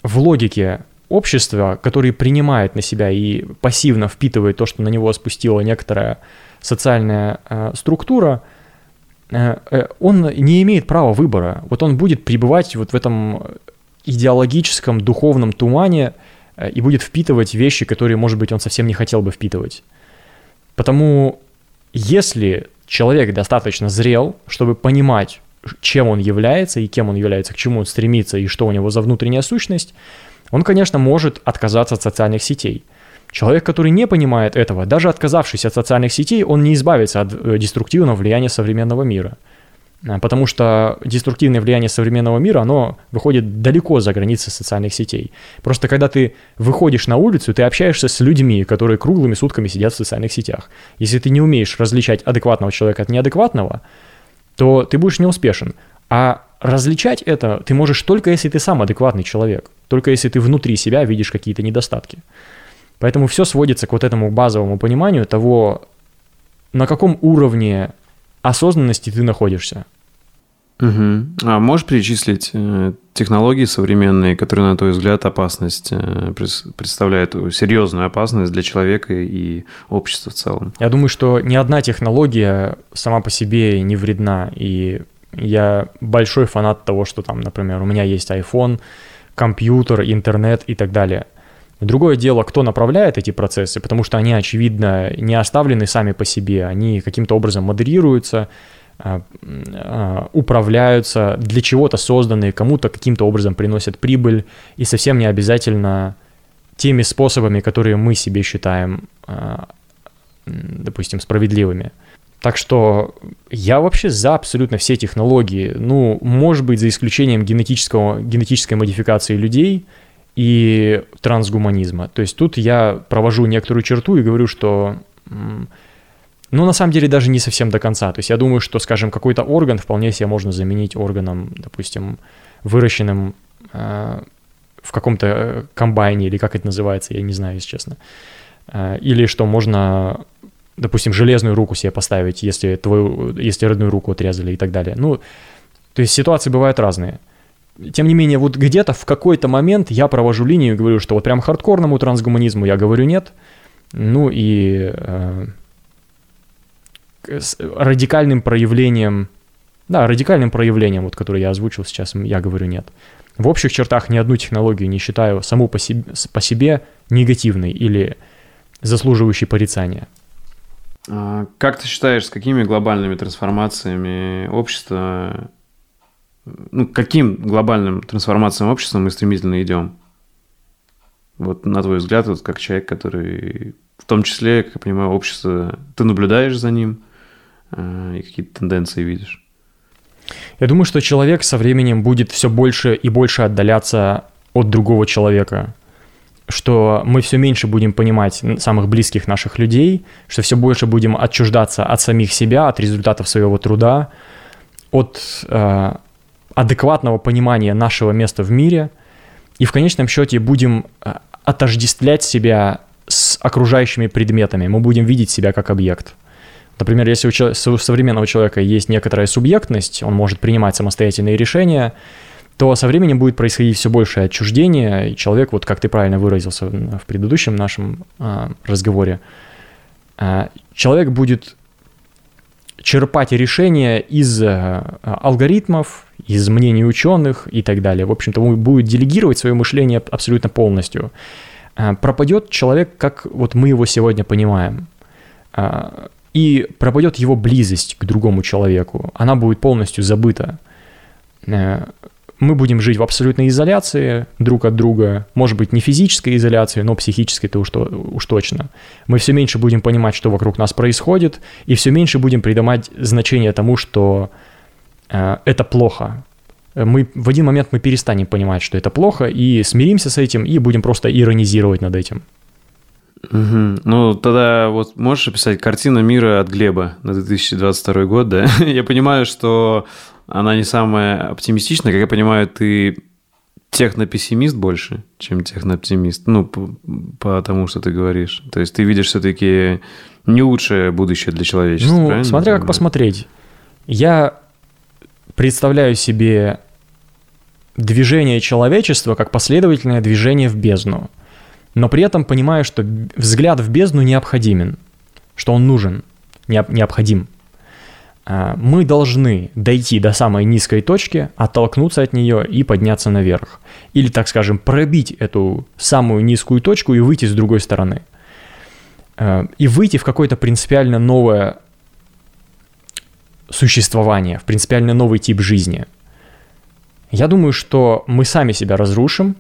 [SPEAKER 2] в логике общества, который принимает на себя и пассивно впитывает то, что на него спустила некоторая социальная э, структура, э, э, он не имеет права выбора. Вот он будет пребывать вот в этом идеологическом, духовном тумане, э, и будет впитывать вещи, которые, может быть, он совсем не хотел бы впитывать. Потому если человек достаточно зрел, чтобы понимать, чем он является и кем он является, к чему он стремится и что у него за внутренняя сущность, он, конечно, может отказаться от социальных сетей. Человек, который не понимает этого, даже отказавшись от социальных сетей, он не избавится от э, деструктивного влияния современного мира. А, потому что деструктивное влияние современного мира, оно выходит далеко за границы социальных сетей. Просто когда ты выходишь на улицу, ты общаешься с людьми, которые круглыми сутками сидят в социальных сетях. Если ты не умеешь различать адекватного человека от неадекватного, то ты будешь неуспешен. А различать это ты можешь только если ты сам адекватный человек, только если ты внутри себя видишь какие-то недостатки. Поэтому все сводится к вот этому базовому пониманию того, на каком уровне осознанности ты находишься.
[SPEAKER 1] Угу. А можешь перечислить э, технологии современные, которые, на твой взгляд, опасность э, представляют серьезную опасность для человека и общества в целом?
[SPEAKER 2] Я думаю, что ни одна технология сама по себе не вредна. И я большой фанат того, что там, например, у меня есть iPhone, компьютер, интернет и так далее. Другое дело, кто направляет эти процессы, потому что они, очевидно, не оставлены сами по себе, они каким-то образом модерируются, а, а, управляются, для чего-то созданы, кому-то каким-то образом приносят прибыль, и совсем не обязательно теми способами, которые мы себе считаем, а, допустим, справедливыми. Так что я вообще за абсолютно все технологии. Ну, может быть, за исключением генетического, генетической модификации людей и трансгуманизма. То есть тут я провожу некоторую черту и говорю, что ну, на самом деле, даже не совсем до конца. То есть я думаю, что, скажем, какой-то орган вполне себе можно заменить органом, допустим, выращенным э, в каком-то э, комбайне, или как это называется, я не знаю, если честно. Э, или что можно, допустим, железную руку себе поставить, если, твою, если родную руку отрезали и так далее. Ну, то есть ситуации бывают разные. Тем не менее, вот где-то в какой-то момент я провожу линию и говорю, что вот прям хардкорному трансгуманизму я говорю нет. Ну и э, радикальным проявлением, да, радикальным проявлением, вот, которое я озвучил сейчас, я говорю нет. В общих чертах ни одну технологию не считаю саму по себе, по себе негативной или заслуживающей порицания.
[SPEAKER 1] А как ты считаешь, с какими глобальными трансформациями общества, ну, каким глобальным трансформациям общества мы стремительно идем? Вот на твой взгляд, вот как человек, который в том числе, как я понимаю, общество, ты наблюдаешь за ним, Э, и какие-то тенденции видишь?
[SPEAKER 2] Я думаю, что человек со временем будет все больше и больше отдаляться от другого человека, что мы все меньше будем понимать самых близких наших людей, что все больше будем отчуждаться от самих себя, от результатов своего труда, от э, адекватного понимания нашего места в мире, и в конечном счете будем э, отождествлять себя с окружающими предметами, мы будем видеть себя как объект. Например, если у, современного человека есть некоторая субъектность, он может принимать самостоятельные решения, то со временем будет происходить все большее отчуждение, и человек, вот как ты правильно выразился в предыдущем нашем э, разговоре, э, человек будет черпать решения из э, алгоритмов, из мнений ученых и так далее. В общем-то, он будет делегировать свое мышление абсолютно полностью. Э, пропадет человек, как вот мы его сегодня понимаем. Э, и пропадет его близость к другому человеку. Она будет полностью забыта. Э, мы будем жить в абсолютной изоляции друг от друга, может быть, не физической изоляции, но психической-то уж, уж точно. Мы все меньше будем понимать, что вокруг нас происходит, и все меньше будем придавать значение тому, что это плохо. Мы, в один момент мы перестанем понимать, что это плохо, и смиримся с этим, и будем просто иронизировать над этим.
[SPEAKER 1] Угу. Ну, тогда вот можешь описать картину мира от Глеба на 2022 год, да? я понимаю, что она не самая оптимистичная. Как я понимаю, ты технопессимист больше, чем технооптимист. Ну, потому что ты говоришь. То есть ты видишь все-таки не лучшее будущее для человечества,
[SPEAKER 2] Ну, смотря как посмотреть. Я представляю себе движение человечества как последовательное движение в бездну – но при этом понимаю, что взгляд в бездну необходимен, что он нужен, необходим. а, мы должны дойти до самой низкой точки, оттолкнуться от нее и подняться наверх. Или, так скажем, пробить эту самую низкую точку и выйти с другой стороны. А, и выйти в какое-то принципиально новое существование, в принципиально новый тип жизни. Я думаю, что мы сами себя разрушим,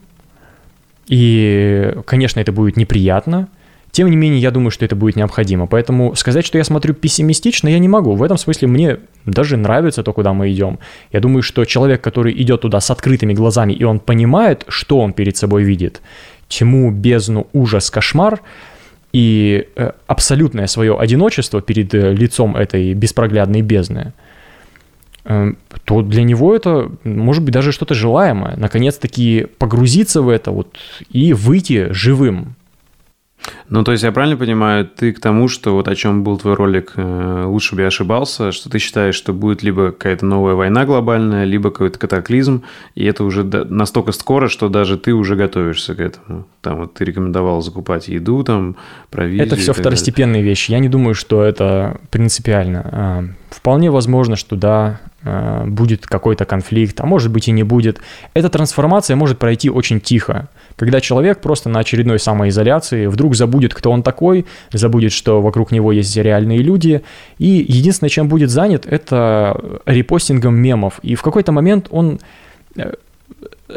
[SPEAKER 2] и, конечно, это будет неприятно, тем не менее, я думаю, что это будет необходимо. Поэтому сказать, что я смотрю пессимистично, я не могу. В этом смысле мне даже нравится то, куда мы идем. Я думаю, что человек, который идет туда с открытыми глазами, и он понимает, что он перед собой видит, тьму, бездну, ужас, кошмар, и э, абсолютное свое одиночество перед э, лицом этой беспроглядной бездны, э, то для него это может быть даже что-то желаемое. Наконец-таки погрузиться в это вот и выйти живым
[SPEAKER 1] ну, то есть я правильно понимаю, ты к тому, что вот о чем был твой ролик э, «Лучше бы я ошибался», что ты считаешь, что будет либо какая-то новая война глобальная, либо какой-то катаклизм, и это уже настолько скоро, что даже ты уже готовишься к этому. Там вот ты рекомендовал закупать еду, там, провизию.
[SPEAKER 2] Это все второстепенные далее. вещи. Я не думаю, что это принципиально. Вполне возможно, что да, а, будет какой-то конфликт, а может быть и не будет. Эта трансформация может пройти очень тихо когда человек просто на очередной самоизоляции вдруг забудет, кто он такой, забудет, что вокруг него есть реальные люди, и единственное, чем будет занят, это репостингом мемов. И в какой-то момент он э,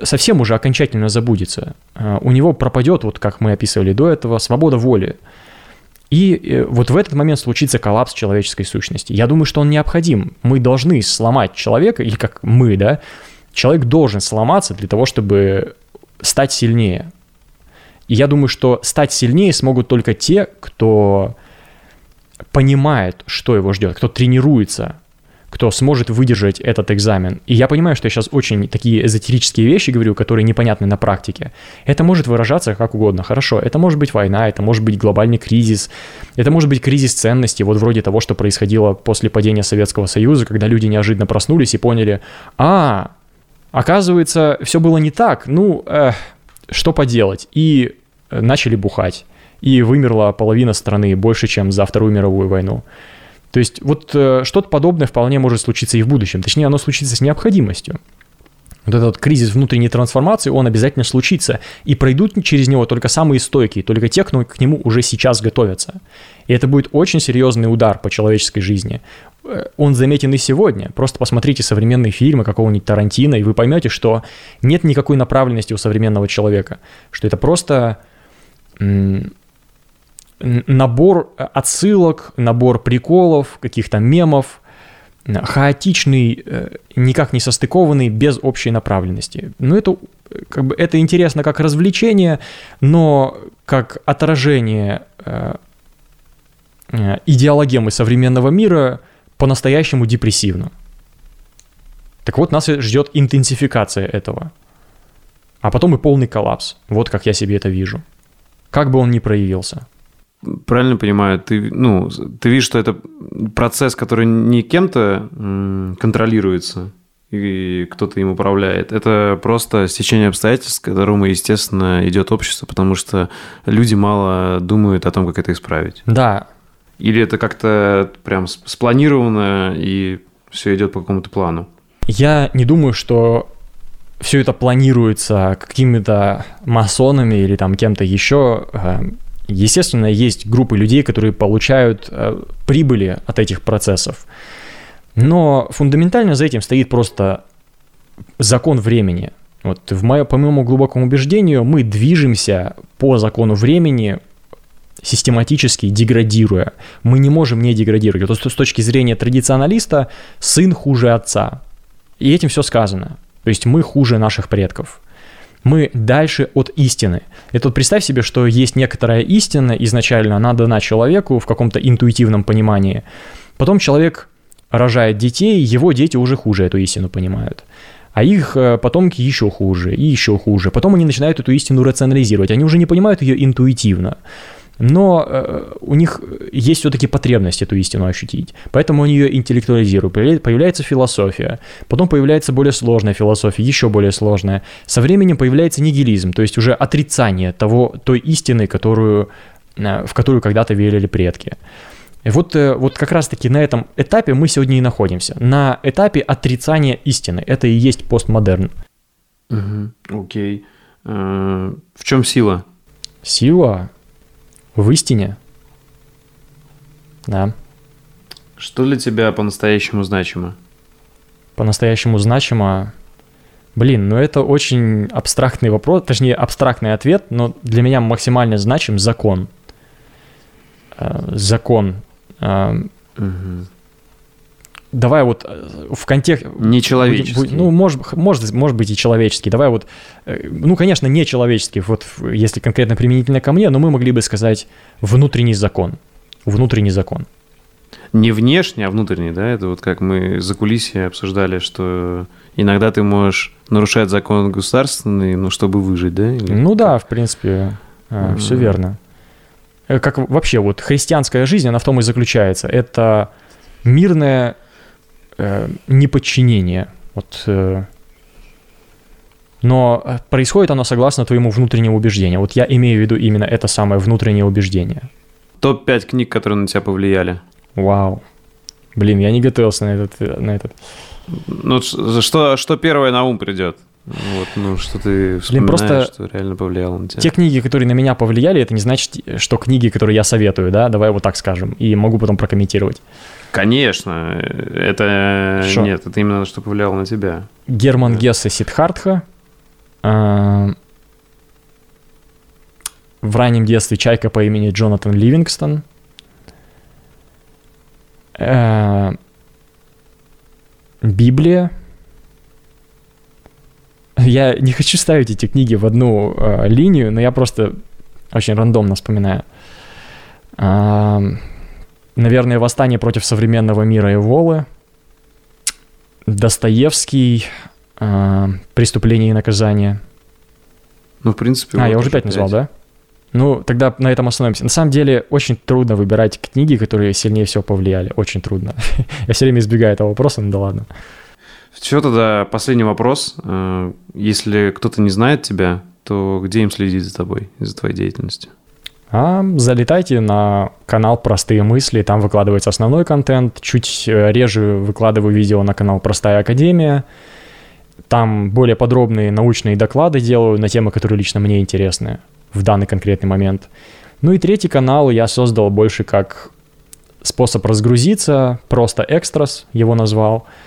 [SPEAKER 2] совсем уже окончательно забудется. Э, у него пропадет, вот как мы описывали до этого, свобода воли. И э, вот в этот момент случится коллапс человеческой сущности. Я думаю, что он необходим. Мы должны сломать человека, или как мы, да, человек должен сломаться для того, чтобы стать сильнее. И я думаю, что стать сильнее смогут только те, кто понимает, что его ждет, кто тренируется, кто сможет выдержать этот экзамен. И я понимаю, что я сейчас очень такие эзотерические вещи говорю, которые непонятны на практике. Это может выражаться как угодно. Хорошо, это может быть война, это может быть глобальный кризис, это может быть кризис ценностей, вот вроде того, что происходило после падения Советского Союза, когда люди неожиданно проснулись и поняли, а, Оказывается, все было не так. Ну, э, что поделать? И э, начали бухать. И вымерла половина страны больше, чем за Вторую мировую войну. То есть вот э, что-то подобное вполне может случиться и в будущем. Точнее, оно случится с необходимостью. Вот этот кризис внутренней трансформации, он обязательно случится. И пройдут через него только самые стойкие, только те, кто к нему уже сейчас готовятся. И это будет очень серьезный удар по человеческой жизни. Э, он заметен и сегодня. Просто посмотрите современные фильмы какого-нибудь Тарантино, и вы поймете, что нет никакой направленности у современного человека. Что это просто набор отсылок, набор приколов, каких-то мемов, хаотичный, э, никак не состыкованный, без общей направленности. Ну, это, как бы, это интересно как развлечение, но как отражение э, идеологемы современного мира по-настоящему депрессивно. Так вот, нас ждет интенсификация этого. А потом и полный коллапс. Вот как я себе это вижу. Как бы он ни проявился.
[SPEAKER 1] Правильно понимаю, ты, ну, ты видишь, что это процесс, который не кем-то контролируется, и кто-то им управляет. Это просто стечение обстоятельств, к которому, естественно, идет общество, потому что люди мало думают о том, как это исправить.
[SPEAKER 2] Да,
[SPEAKER 1] или это как-то прям спланировано и все идет по какому-то плану?
[SPEAKER 2] Я не думаю, что все это планируется какими-то масонами или там кем-то еще. Естественно, есть группы людей, которые получают э, прибыли от этих процессов. Но фундаментально за этим стоит просто закон времени. Вот в моё, по моему глубокому убеждению, мы движемся по закону времени систематически деградируя. Мы не можем не деградировать. Вот с точки зрения традиционалиста, сын хуже отца. И этим все сказано. То есть мы хуже наших предков. Мы дальше от истины. Это вот представь себе, что есть некоторая истина изначально, она дана человеку в каком-то интуитивном понимании. Потом человек рожает детей, его дети уже хуже эту истину понимают. А их э, потомки еще хуже и еще хуже. Потом они начинают эту истину рационализировать. Они уже не понимают ее интуитивно но э, у них есть все-таки потребность эту истину ощутить. Поэтому они ее интеллектуализируют. Появляется философия, потом появляется более сложная философия, еще более сложная. Со временем появляется нигилизм, то есть уже отрицание того, той истины, которую, э, в которую когда-то верили предки. И вот, э, вот как раз-таки на этом этапе мы сегодня и находимся. На этапе отрицания истины. Это и есть постмодерн.
[SPEAKER 1] Угу, окей. А, в чем сила?
[SPEAKER 2] Сила в истине. Да.
[SPEAKER 1] Что для тебя по-настоящему значимо?
[SPEAKER 2] По-настоящему значимо... Блин, ну это очень абстрактный вопрос, точнее абстрактный ответ, но для меня максимально значим закон. Э, закон.
[SPEAKER 1] Угу.
[SPEAKER 2] Давай вот э, в контексте...
[SPEAKER 1] Нечеловеческий.
[SPEAKER 2] Ну, может, может, может быть и человеческий. Давай вот... Э, ну, конечно, не человеческий, вот если конкретно применительно ко мне, но мы могли бы сказать внутренний закон. Внутренний закон.
[SPEAKER 1] Не внешний, а внутренний, да? Это вот как мы за кулисье обсуждали, что иногда ты можешь нарушать закон государственный, ну, чтобы выжить, да?
[SPEAKER 2] Или... Ну да, в принципе, mm-hmm. все верно. Э, как вообще вот христианская жизнь, она в том и заключается. Это мирное э, неподчинение. Вот, э, но происходит оно согласно твоему внутреннему убеждению. Вот я имею в виду именно это самое внутреннее убеждение.
[SPEAKER 1] Топ-5 книг, которые на тебя повлияли.
[SPEAKER 2] Вау. Блин, я не готовился на этот. На этот.
[SPEAKER 1] Ну, что, что первое на ум придет? Вот, ну, что ты Блин, просто что реально повлияло на тебя.
[SPEAKER 2] Те книги, которые на меня повлияли, это не значит, что книги, которые я советую, да, давай вот так скажем, и могу потом прокомментировать.
[SPEAKER 1] Конечно, это... Шо? Нет, это именно что повлияло на тебя.
[SPEAKER 2] Герман да. Гессе Сидхартха. А... В раннем детстве чайка по имени Джонатан Ливингстон. А... Библия я не хочу ставить эти книги в одну э, линию, но я просто очень рандомно вспоминаю. Э, наверное, «Восстание против современного мира» и Волы. Достоевский э, «Преступление и наказание».
[SPEAKER 1] Ну, в принципе...
[SPEAKER 2] А, я уже пять назвал, да? Ну, тогда на этом остановимся. На самом деле, очень трудно выбирать книги, которые сильнее всего повлияли. Очень трудно. я все время избегаю этого вопроса, ну да ладно.
[SPEAKER 1] Все, тогда последний вопрос. Э, если кто-то не знает тебя, то где им следить за тобой за твоей деятельностью?
[SPEAKER 2] А, залетайте на канал «Простые мысли», там выкладывается основной контент. Чуть э, реже выкладываю видео на канал «Простая академия». Там более подробные научные доклады делаю на темы, которые лично мне интересны в данный конкретный момент. Ну и третий канал я создал больше как способ разгрузиться, просто экстрас его назвал –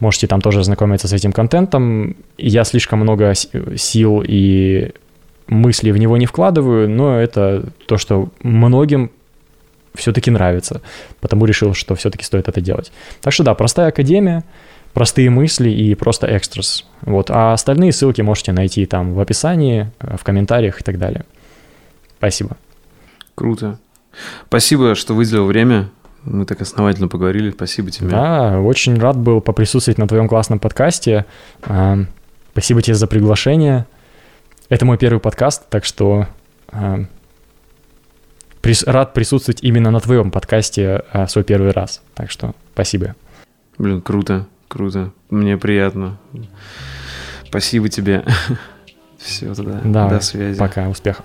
[SPEAKER 2] Можете там тоже ознакомиться с этим контентом. Я слишком много сил и мыслей в него не вкладываю, но это то, что многим все-таки нравится. Потому решил, что все-таки стоит это делать. Так что да, простая академия, простые мысли и просто экстрас. Вот. А остальные ссылки можете найти там в описании, в комментариях и так далее. Спасибо.
[SPEAKER 1] Круто. Спасибо, что выделил время. Мы так основательно поговорили. Спасибо тебе.
[SPEAKER 2] Да, очень рад был поприсутствовать на твоем классном подкасте. А, спасибо тебе за приглашение. Это мой первый подкаст, так что а, рад присутствовать именно на твоем подкасте а, свой первый раз. Так что спасибо.
[SPEAKER 1] Блин, круто, круто. Мне приятно. Спасибо тебе. Все, тогда.
[SPEAKER 2] Да, До связи. Пока, успехов.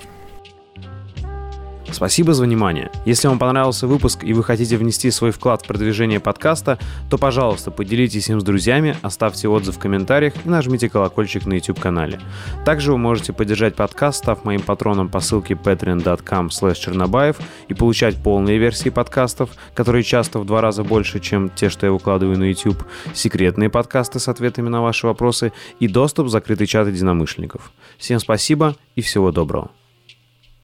[SPEAKER 1] Спасибо за внимание. Если вам понравился выпуск и вы хотите внести свой вклад в продвижение подкаста, то, пожалуйста, поделитесь им с друзьями, оставьте отзыв в комментариях и нажмите колокольчик на YouTube-канале. Также вы можете поддержать подкаст, став моим патроном по ссылке patreon.com чернобаев и получать полные версии подкастов, которые часто в два раза больше, чем те, что я выкладываю на YouTube, секретные подкасты с ответами на ваши вопросы и доступ в закрытый чат единомышленников. Всем спасибо и всего доброго.